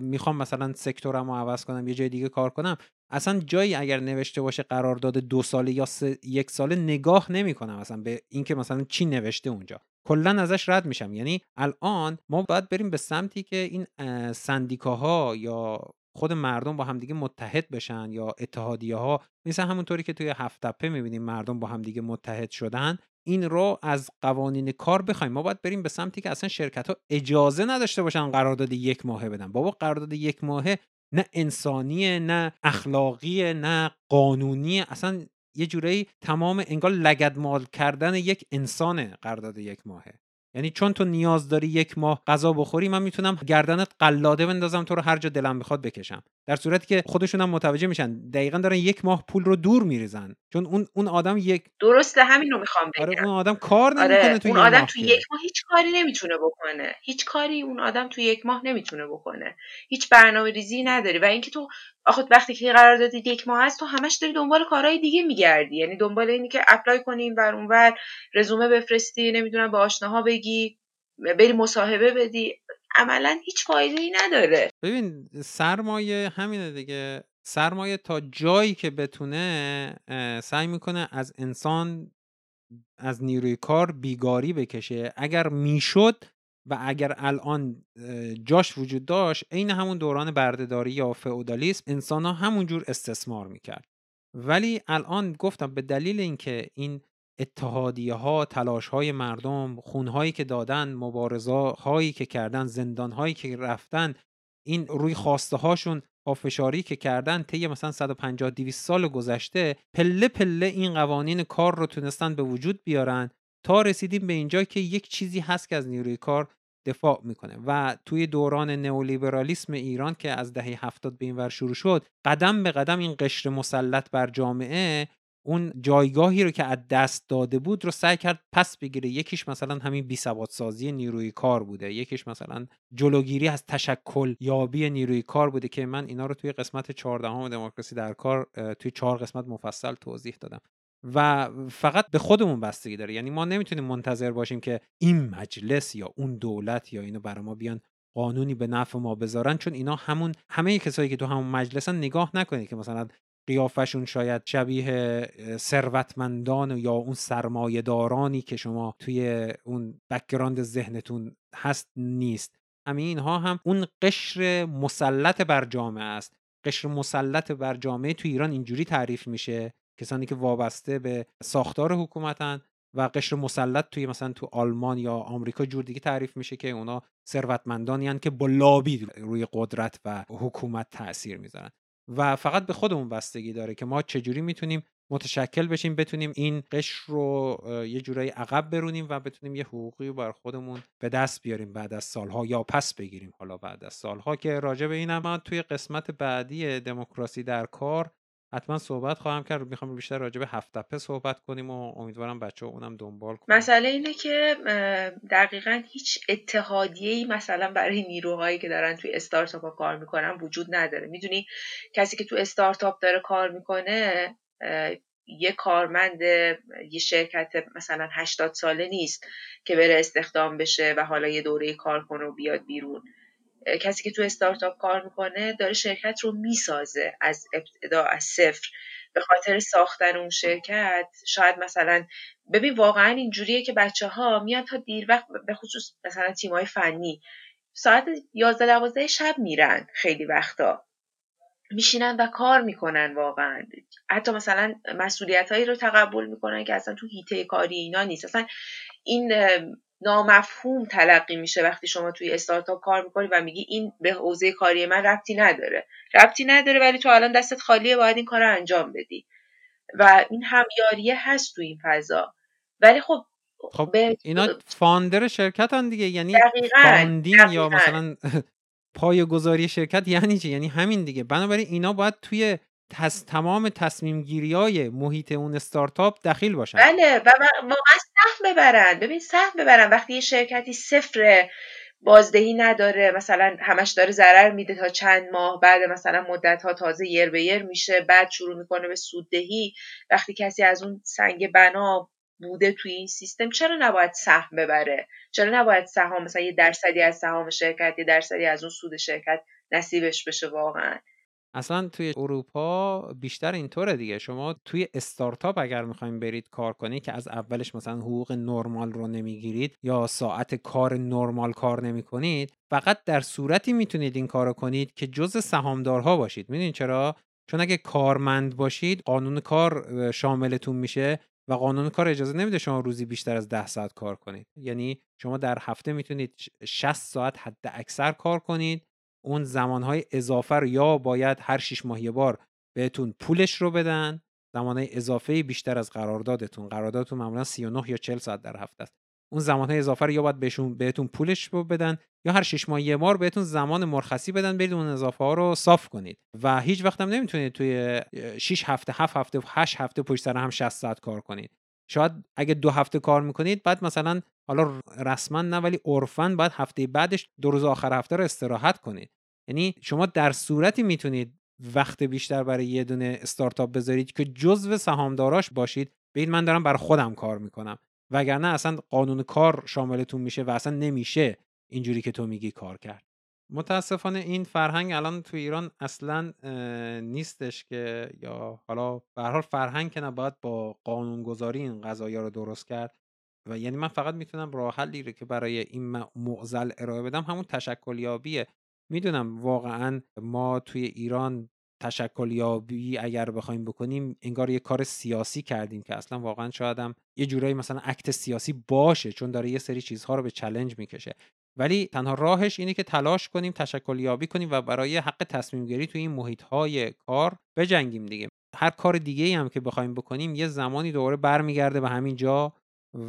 می‌خوام مثلا سکتورم رو عوض کنم یه جای دیگه کار کنم اصلا جایی اگر نوشته باشه قرارداد دو ساله یا یک ساله نگاه نمی‌کنم اصلا به اینکه مثلا چی نوشته اونجا. کلا ازش رد میشم. یعنی الان ما باید بریم به سمتی که این سندیکاها یا خود مردم با همدیگه متحد بشن یا اتحادیه ها مثل همونطوری که توی هفت تپه می‌بینیم مردم با همدیگه متحد شدن این رو از قوانین کار بخوایم. ما باید بریم به سمتی که اصلا شرکت ها اجازه نداشته باشن قرارداد یک ماهه بدن. بابا قرارداد یک ماهه نه انسانیه نه اخلاقیه نه قانونیه. اصلا یه جورایی تمام انگار لگدمال کردن یک انسانه قرارداد یک ماهه. یعنی چون تو نیاز داری یک ماه غذا بخوری من می‌تونم گردنت قلاده بندازم تو رو هر جا دلم بخواد بکشم. در صورتی که خودشون هم متوجه میشن. دقیقا دارن یک ماه پول رو دور میریزن. چون اون اون آدم یک درسته همین رو می‌خوام بگم. آره اون آدم کار نمی‌کنه آره، تو اون آدم تو یک ماه هیچ کاری نمی‌تونه بکنه. هیچ کاری اون آدم تو یک ماه نمی‌تونه بکنه. هیچ برنامه ریزی نداری. و اینکه تو آخه وقتی که قرار دادی یک ماه هست تو همش داری دنبال کارهای دیگه میگردی. یعنی دنبال اینی که اپلای کنیم بر اونور رزومه بفرستی نمی‌دونم به آشناها بگی بری مصاحبه بدی. عملا هیچ فایده ای نداره. ببین سرمایه همینه دیگه. سرمایه تا جایی که بتونه سعی می‌کنه از انسان از نیروی کار بیگاری بکشه. اگر می‌شد و اگر الان جاش وجود داشت عین همون دوران بردهداری یا فئودالیسم انسان ها همونجور استثمار می‌کرد. ولی الان گفتم به دلیل اینکه این اتحادیه ها تلاش های مردم خون هایی که دادن مبارزه هایی که کردن زندان هایی که رفتن این روی خواسته هاشون پافشاری که کردن طی مثلا 150 200 سال گذشته پله پله این قوانین کار رو تونستن به وجود بیارن تا رسیدیم به اینجا که یک چیزی هست که از نیروی کار دفاع می‌کنه و توی دوران نئولیبرالیسم ایران که از دهه هفتاد به این ور شروع شد قدم به قدم این قشر مسلط بر جامعه اون جایگاهی رو که از دست داده بود رو سعی کرد پس بگیره. یکیش مثلا همین بی سازی نیروی کار بوده. یکیش مثلا جلوگیری از تشکل یابی نیروی کار بوده که من اینا رو توی قسمت 14 دموکراسی در کار توی چهار قسمت مفصل توضیح دادم. و فقط به خودمون بستگی داره. یعنی ما نمی‌تونیم منتظر باشیم که این مجلس یا اون دولت یا اینو برای ما بیان قانونی به نفع ما بذارن چون اینا همون همه کسایی که تو همون مجلسن نگاه نکنید که مثلا قیافشون شاید شبیه ثروتمندان یا اون سرمایهدارانی که شما توی اون بکگراند ذهنتون هست نیست. همه اینها هم اون قشر مسلط بر جامعه است. قشر مسلط بر جامعه تو ایران اینجوری تعریف میشه کسانی که وابسته به ساختار حکومتن و قشر مسلط توی مثلا تو آلمان یا آمریکا جور دیگه تعریف میشه که اونا ثروتمندانی که با لابی روی قدرت و حکومت تاثیر می‌ذارن. و فقط به خودمون بستگی داره که ما چجوری می‌تونیم متشکل بشیم بتونیم این قشر رو یه جورایی عقب برونیم و بتونیم یه حقوقی بر خودمون به دست بیاریم بعد از سالها یا پس بگیریم. حالا بعد از سالها که راجع به این من توی قسمت بعدی دموکراسی در کار حتما صحبت خواهم کرد. می‌خوام بیشتر راجع به هفت صحبت کنیم و امیدوارم بچه اونم دنبال کنیم مسئله اینه که دقیقا هیچ اتحادیه‌ای مثلا برای نیروهایی که دارن توی استارتاپ ها کار می‌کنن وجود نداره. می‌دونی کسی که تو استارتاپ داره کار می‌کنه یه کارمند یه شرکت مثلا 80 ساله نیست که بره استخدام بشه و حالا یه دوره کار کنه و بیاد بیرون. کسی که تو استارتاپ کار می‌کنه داره شرکت رو می‌سازه از ابتدا از صفر. به خاطر ساختن اون شرکت شاید مثلا ببین واقعا اینجوریه که بچه ها میان تا دیر وقت به خصوص مثلا تیمای فنی ساعت 11 12 شب میرن خیلی وقتا. میشینن و کار می‌کنن واقعا. حتی مثلا مسئولیت هایی رو تقبل می‌کنن که اصلا تو هیته کاری اینا نیست. اصلا این نامفهوم تلقی میشه وقتی شما توی استارتاپ کار می‌کنی و میگی این به حوزه کاری من ربطی نداره. ربطی نداره ولی تو الان دستت خالیه باید این کار رو انجام بدی. و این همیاریه هست تو این فضا. ولی خب خب اینا فاندر شرکت هم دیگه. یعنی فاندین یا مثلا پای گذاری شرکت یعنی چی؟ یعنی همین دیگه. بنابراین اینا باید توی. تمام تصمیم گیری های محیط اون استارتاپ دخیل باشن. بله و واقعا سهم ببرن. ببین سهم ببرن. وقتی یه شرکتی صفر بازدهی نداره مثلا همش داره ضرر میده تا چند ماه بعد مثلا مدت ها تازه یر به یر میشه بعد شروع می‌کنه به سوددهی. وقتی کسی از اون سنگ بنا بوده توی این سیستم چرا نباید سهم ببره؟ چرا نباید سهام مثلا یه درصدی از سهام شرکت یه درصدی از اون سود شرکت نصیبش بشه واقعا؟ اصلا توی اروپا بیشتر اینطوره دیگه. شما توی استارتاپ اگر می‌خوایم برید کار کنید که از اولش مثلا حقوق نرمال رو نمی‌گیرید یا ساعت کار نرمال کار نمی‌کنید فقط در صورتی می‌تونید این کارو کنید که جز سهامدارها باشید. می‌دونید چرا؟ چون اگه کارمند باشید قانون کار شاملتون میشه و قانون کار اجازه نمیده شما روزی بیشتر از 10 ساعت کار کنید. یعنی شما در هفته می‌تونید 60 ساعت حد اکثر کار کنید اون زمانهای اضافه رو یا باید هر شیش ماه یه بار بهتون پولش رو بدن. زمانهای اضافه بیشتر از قراردادتون. قراردادتون معمولا 39 یا 40 ساعت در هفته است. اون زمانهای اضافه رو یا باید بهشون بهتون پولش رو بدن یا هر شش ماه یه بار بهتون زمان مرخصی بدن برید اون اضافه ها رو صاف کنید. و هیچ وقت هم نمی‌تونید توی 6 هفته 7 هفته 8 هفته پشت سر هم 60 ساعت کار کنید. شاید اگه دو هفته کار می‌کنید بعد مثلا حالا رسما نه ولی عرفا باید هفته بعدش دو روز آخر هفته رو استراحت کنید. یعنی شما در صورتی می‌تونید وقت بیشتر برای یه دونه استارتاپ بذارید که جزو سهامداراش باشید. ببین من دارم برای خودم کار می‌کنم. وگرنه اصلا قانون کار شاملتون میشه و اصلا نمیشه اینجوری که تو میگی کار کرد. متاسفانه این فرهنگ الان تو ایران اصلا نیستش که یا حالا به حال فرهنگ که نباید با قانونگذاری این قضايا رو درست کرد و یعنی من فقط می‌تونم راه حلی رو که برای این معضل ارائه بدم همون تشکلیابیه. می‌دونم واقعا ما توی ایران تشکل یابی اگر بخوایم بکنیم انگار یه کار سیاسی کردیم که اصلا واقعا شاید یه جورایی مثلا اکت سیاسی باشه چون داره یه سری چیزها رو به چلنج می‌کشه. ولی تنها راهش اینه که تلاش کنیم تشکل یابی کنیم و برای حق تصمیم گیری توی این محیط های کار بجنگیم دیگه. هر کار دیگه ای هم که بخوایم بکنیم یه زمانی دوباره برمیگرده به همین جا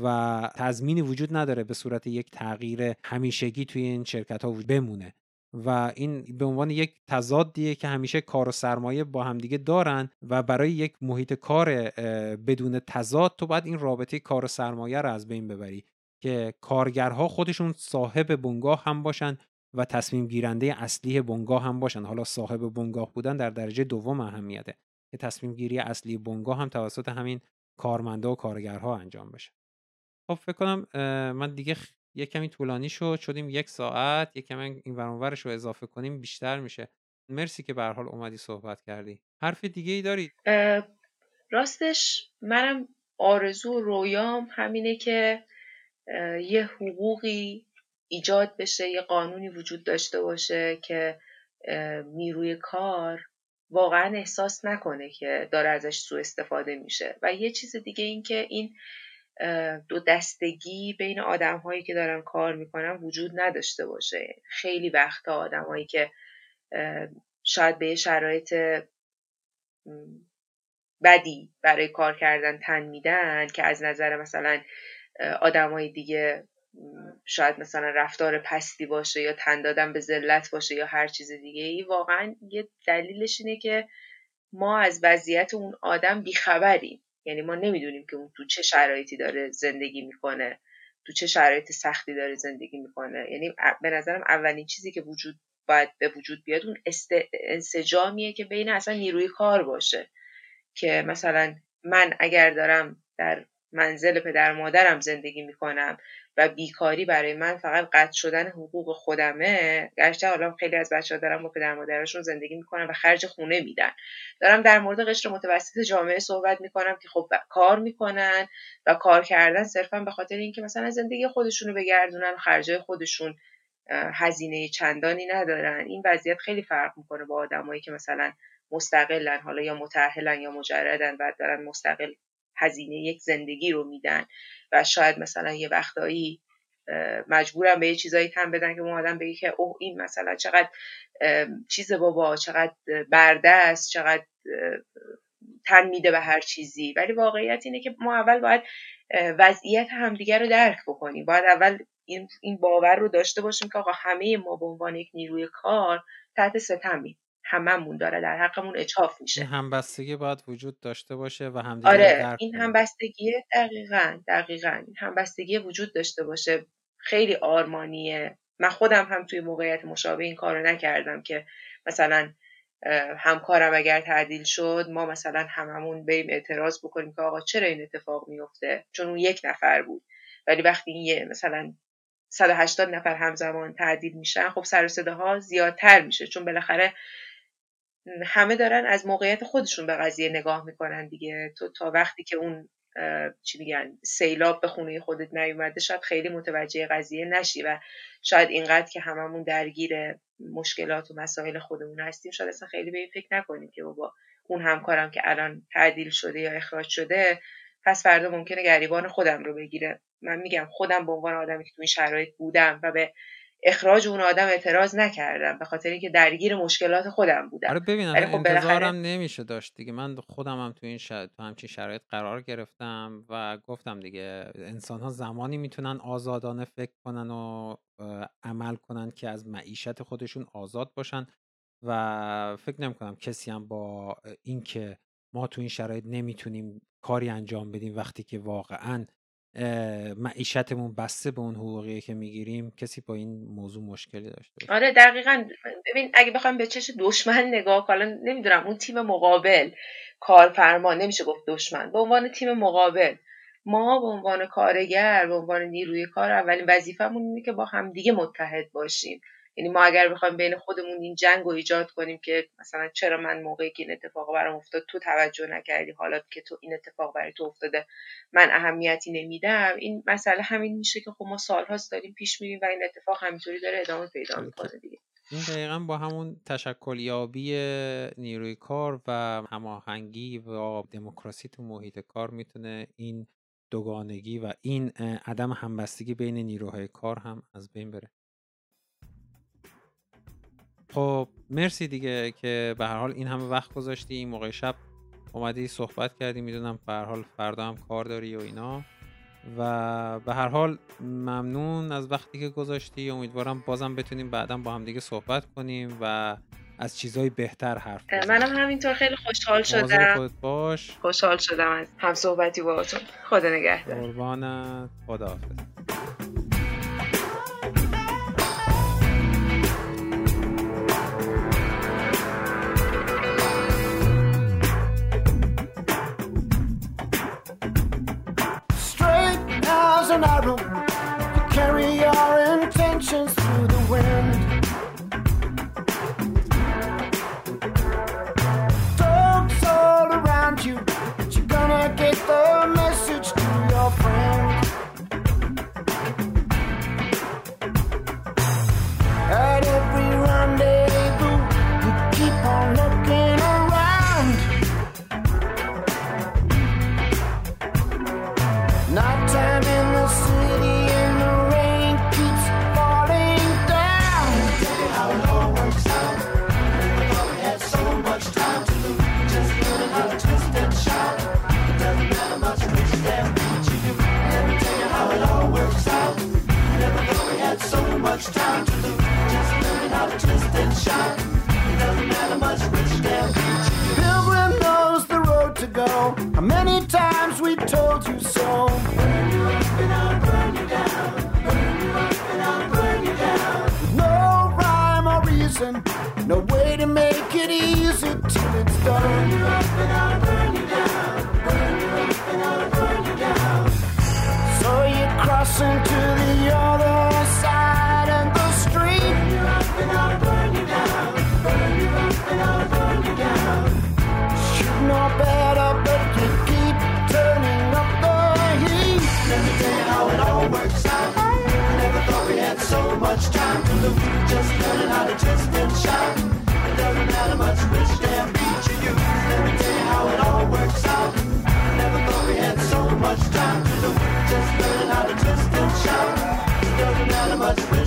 و تضمینی وجود نداره به صورت یک تغییر همیشگی توی این شرکت ها بمونه. و این به عنوان یک تضادیه که همیشه کار و سرمایه با همدیگه دارن و برای یک محیط کار بدون تضاد تو باید این رابطه کار و سرمایه رو از بین ببری. که کارگرها خودشون صاحب بنگاه هم باشن و تصمیم گیرنده اصلی بنگاه هم باشن. حالا صاحب بنگاه بودن در درجه دوم اهمیته که تصمیم گیری اصلی بنگاه هم توسط همین کارمنده و کارگرها انجام بشه. خب فکر کنم من دیگه یه کمی طولانی شد. شدیم یک ساعت. یه کمی این ورانورش رو اضافه کنیم بیشتر میشه. مرسی که به حال اومدی صحبت کردی. حرف دیگه ای دارید راستش منم آرزو و رویام همینه که یه حقوقی ایجاد بشه یه قانونی وجود داشته باشه که نیروی کار واقعا احساس نکنه که داره ازش سوء استفاده میشه. و یه چیز دیگه این که این دو دستگی بین آدم هایی که دارن کار می‌کنن وجود نداشته باشه. خیلی وقتا آدم هایی که شاید به شرایط بدی برای کار کردن تن میدن که از نظر مثلا های دیگه شاید مثلا رفتار پستی باشه یا تن دادن به ذلت باشه یا هر چیز دیگه ای واقعا یه دلیلش اینه که ما از وضعیت اون آدم بیخبریم. یعنی ما نمی‌دونیم که اون تو چه شرایطی داره زندگی می‌کنه تو چه شرایط سختی داره زندگی می‌کنه. یعنی به نظرم اولین چیزی که وجود باید به وجود بیاد اون انسجامیه که بین اصلا نیروی کار باشه. که مثلا من اگر دارم در منزل پدر مادرم زندگی می‌کنم و بیکاری برای من فقط قطع شدن حقوق خودمه گرچه حالا خیلی از بچه ها دارم با پدر مادرشون زندگی می‌کنن و خرج خونه میدن. دارم در مورد قشر متوسط جامعه صحبت می‌کنم که خب کار می‌کنن و کار کردن صرفا به خاطر اینکه مثلا زندگی خودشون رو بگردونن و خرجای خودشون هزینه چندانی ندارن. این وضعیت خیلی فرق می‌کنه با آدمایی که مثلا مستقلن حالا یا متأهلن یا مجردن و دارن مستقل هزینه یک زندگی رو میدن و شاید مثلا یه وقتایی مجبورم به یه چیزایی تن بدن که اون آدم بگه که اوه این مثلا چقدر چیز بابا چقدر برده است چقدر تن میده به هر چیزی. ولی واقعیت اینه که ما اول باید وضعیت همدیگر رو درک بکنیم. باید اول این, باور رو داشته باشیم که آقا همه ما به عنوان یک نیروی کار تحت ستمیم. هممون داره در حقمون اچاف میشه. این همبستگی باید وجود داشته باشه و همدیگه آره این همبستگی دقیقا دقیقا. این همبستگی وجود داشته باشه. خیلی آرمانیه. من خودم هم توی موقعیت مشابه این کارو نکردم که مثلا همکارم اگر تعدیل شد ما مثلا هممون بریم اعتراض بکنیم که آقا چرا این اتفاق میفته؟ چون اون یک نفر بود. ولی وقتی این یه مثلا 180 نفر همزمان تعدیل میشن خب سر ها زیادتر میشه. چون بالاخره همه دارن از موقعیت خودشون به قضیه نگاه می‌کنن دیگه. تو تا وقتی که اون چی میگن سیلاب به خونه خودت نیومده شاید خیلی متوجه قضیه نشی و شاید اینقدر که هممون درگیر مشکلات و مسائل خودمون هستیم شاید اصلا خیلی به این فکر نکنیم که بابا اون همکارم که الان تعدیل شده یا اخراج شده پس فردا ممکنه گریبان خودم رو بگیره. من میگم خودم به عنوان آدمی که تو این شرایط بودم و به اخراج اون آدم اعتراض نکردم به خاطر اینکه درگیر مشکلات خودم بودم. آره ببین خب انتظارم نمیشه داشت دیگه. من خودم هم تو این شرایط تو همچین شرایط قرار گرفتم و گفتم دیگه انسان ها زمانی می‌تونن آزادانه فکر کنن و عمل کنن که از معیشت خودشون آزاد باشن و فکر نمی کنم کسی هم با اینکه ما تو این شرایط نمی‌تونیم کاری انجام بدیم وقتی که واقعا معیشتمون بسته به اون حقوقی که می‌گیریم کسی با این موضوع مشکلی داشته آره دقیقا. ببین اگه بخوام به چش دشمن نگاه کنم نمی‌دونم اون تیم مقابل کارفرما نمیشه گفت دشمن. به عنوان تیم مقابل ما به عنوان کارگر به عنوان نیروی کار اولین وظیفمون اینه که با همدیگه متحد باشیم. یعنی ما اگر بخوایم بین خودمون این جنگ رو ایجاد کنیم که مثلا چرا من موقعی که این اتفاق برام افتاد تو توجه نکردی؟ حالا که تو این اتفاق برای تو افتاده من اهمیتی نمیدم. این مسئله همین میشه که خب ما سالهاست داریم پیش میریم و این اتفاق همینطوری داره ادامه پیدا می‌کنه دیگه. این دقیقا با همون تشکلیابی نیروی کار و هماهنگی و دموکراسی تو محیط کار می‌تونه این دوگانگی و این عدم همبستگی بین نیروهای کار هم از بین بره. خب مرسی دیگه که به هر حال این همه وقت گذاشتی این موقع شب اومدی صحبت کردی می‌دونم به هر حال فردا هم کار داری و اینا. و به هر حال ممنون از وقتی که گذاشتی. امیدوارم بازم بتونیم بعدا با هم دیگه صحبت کنیم و از چیزهای بهتر حرف بزنیم. منم همینطور. خیلی خوشحال شدم. خودت باش. خوشحال شدم از هم صحبتی باهاتون. خدا نگهدار. قربانت. خداحافظ. in our room to carry our intentions. it easy till it's done. So you're crossing to the other side of the street. You know better, but you keep turning up the heat. Let me tell you how it all works out. I never thought we had so much time to lose. Just learning how to just much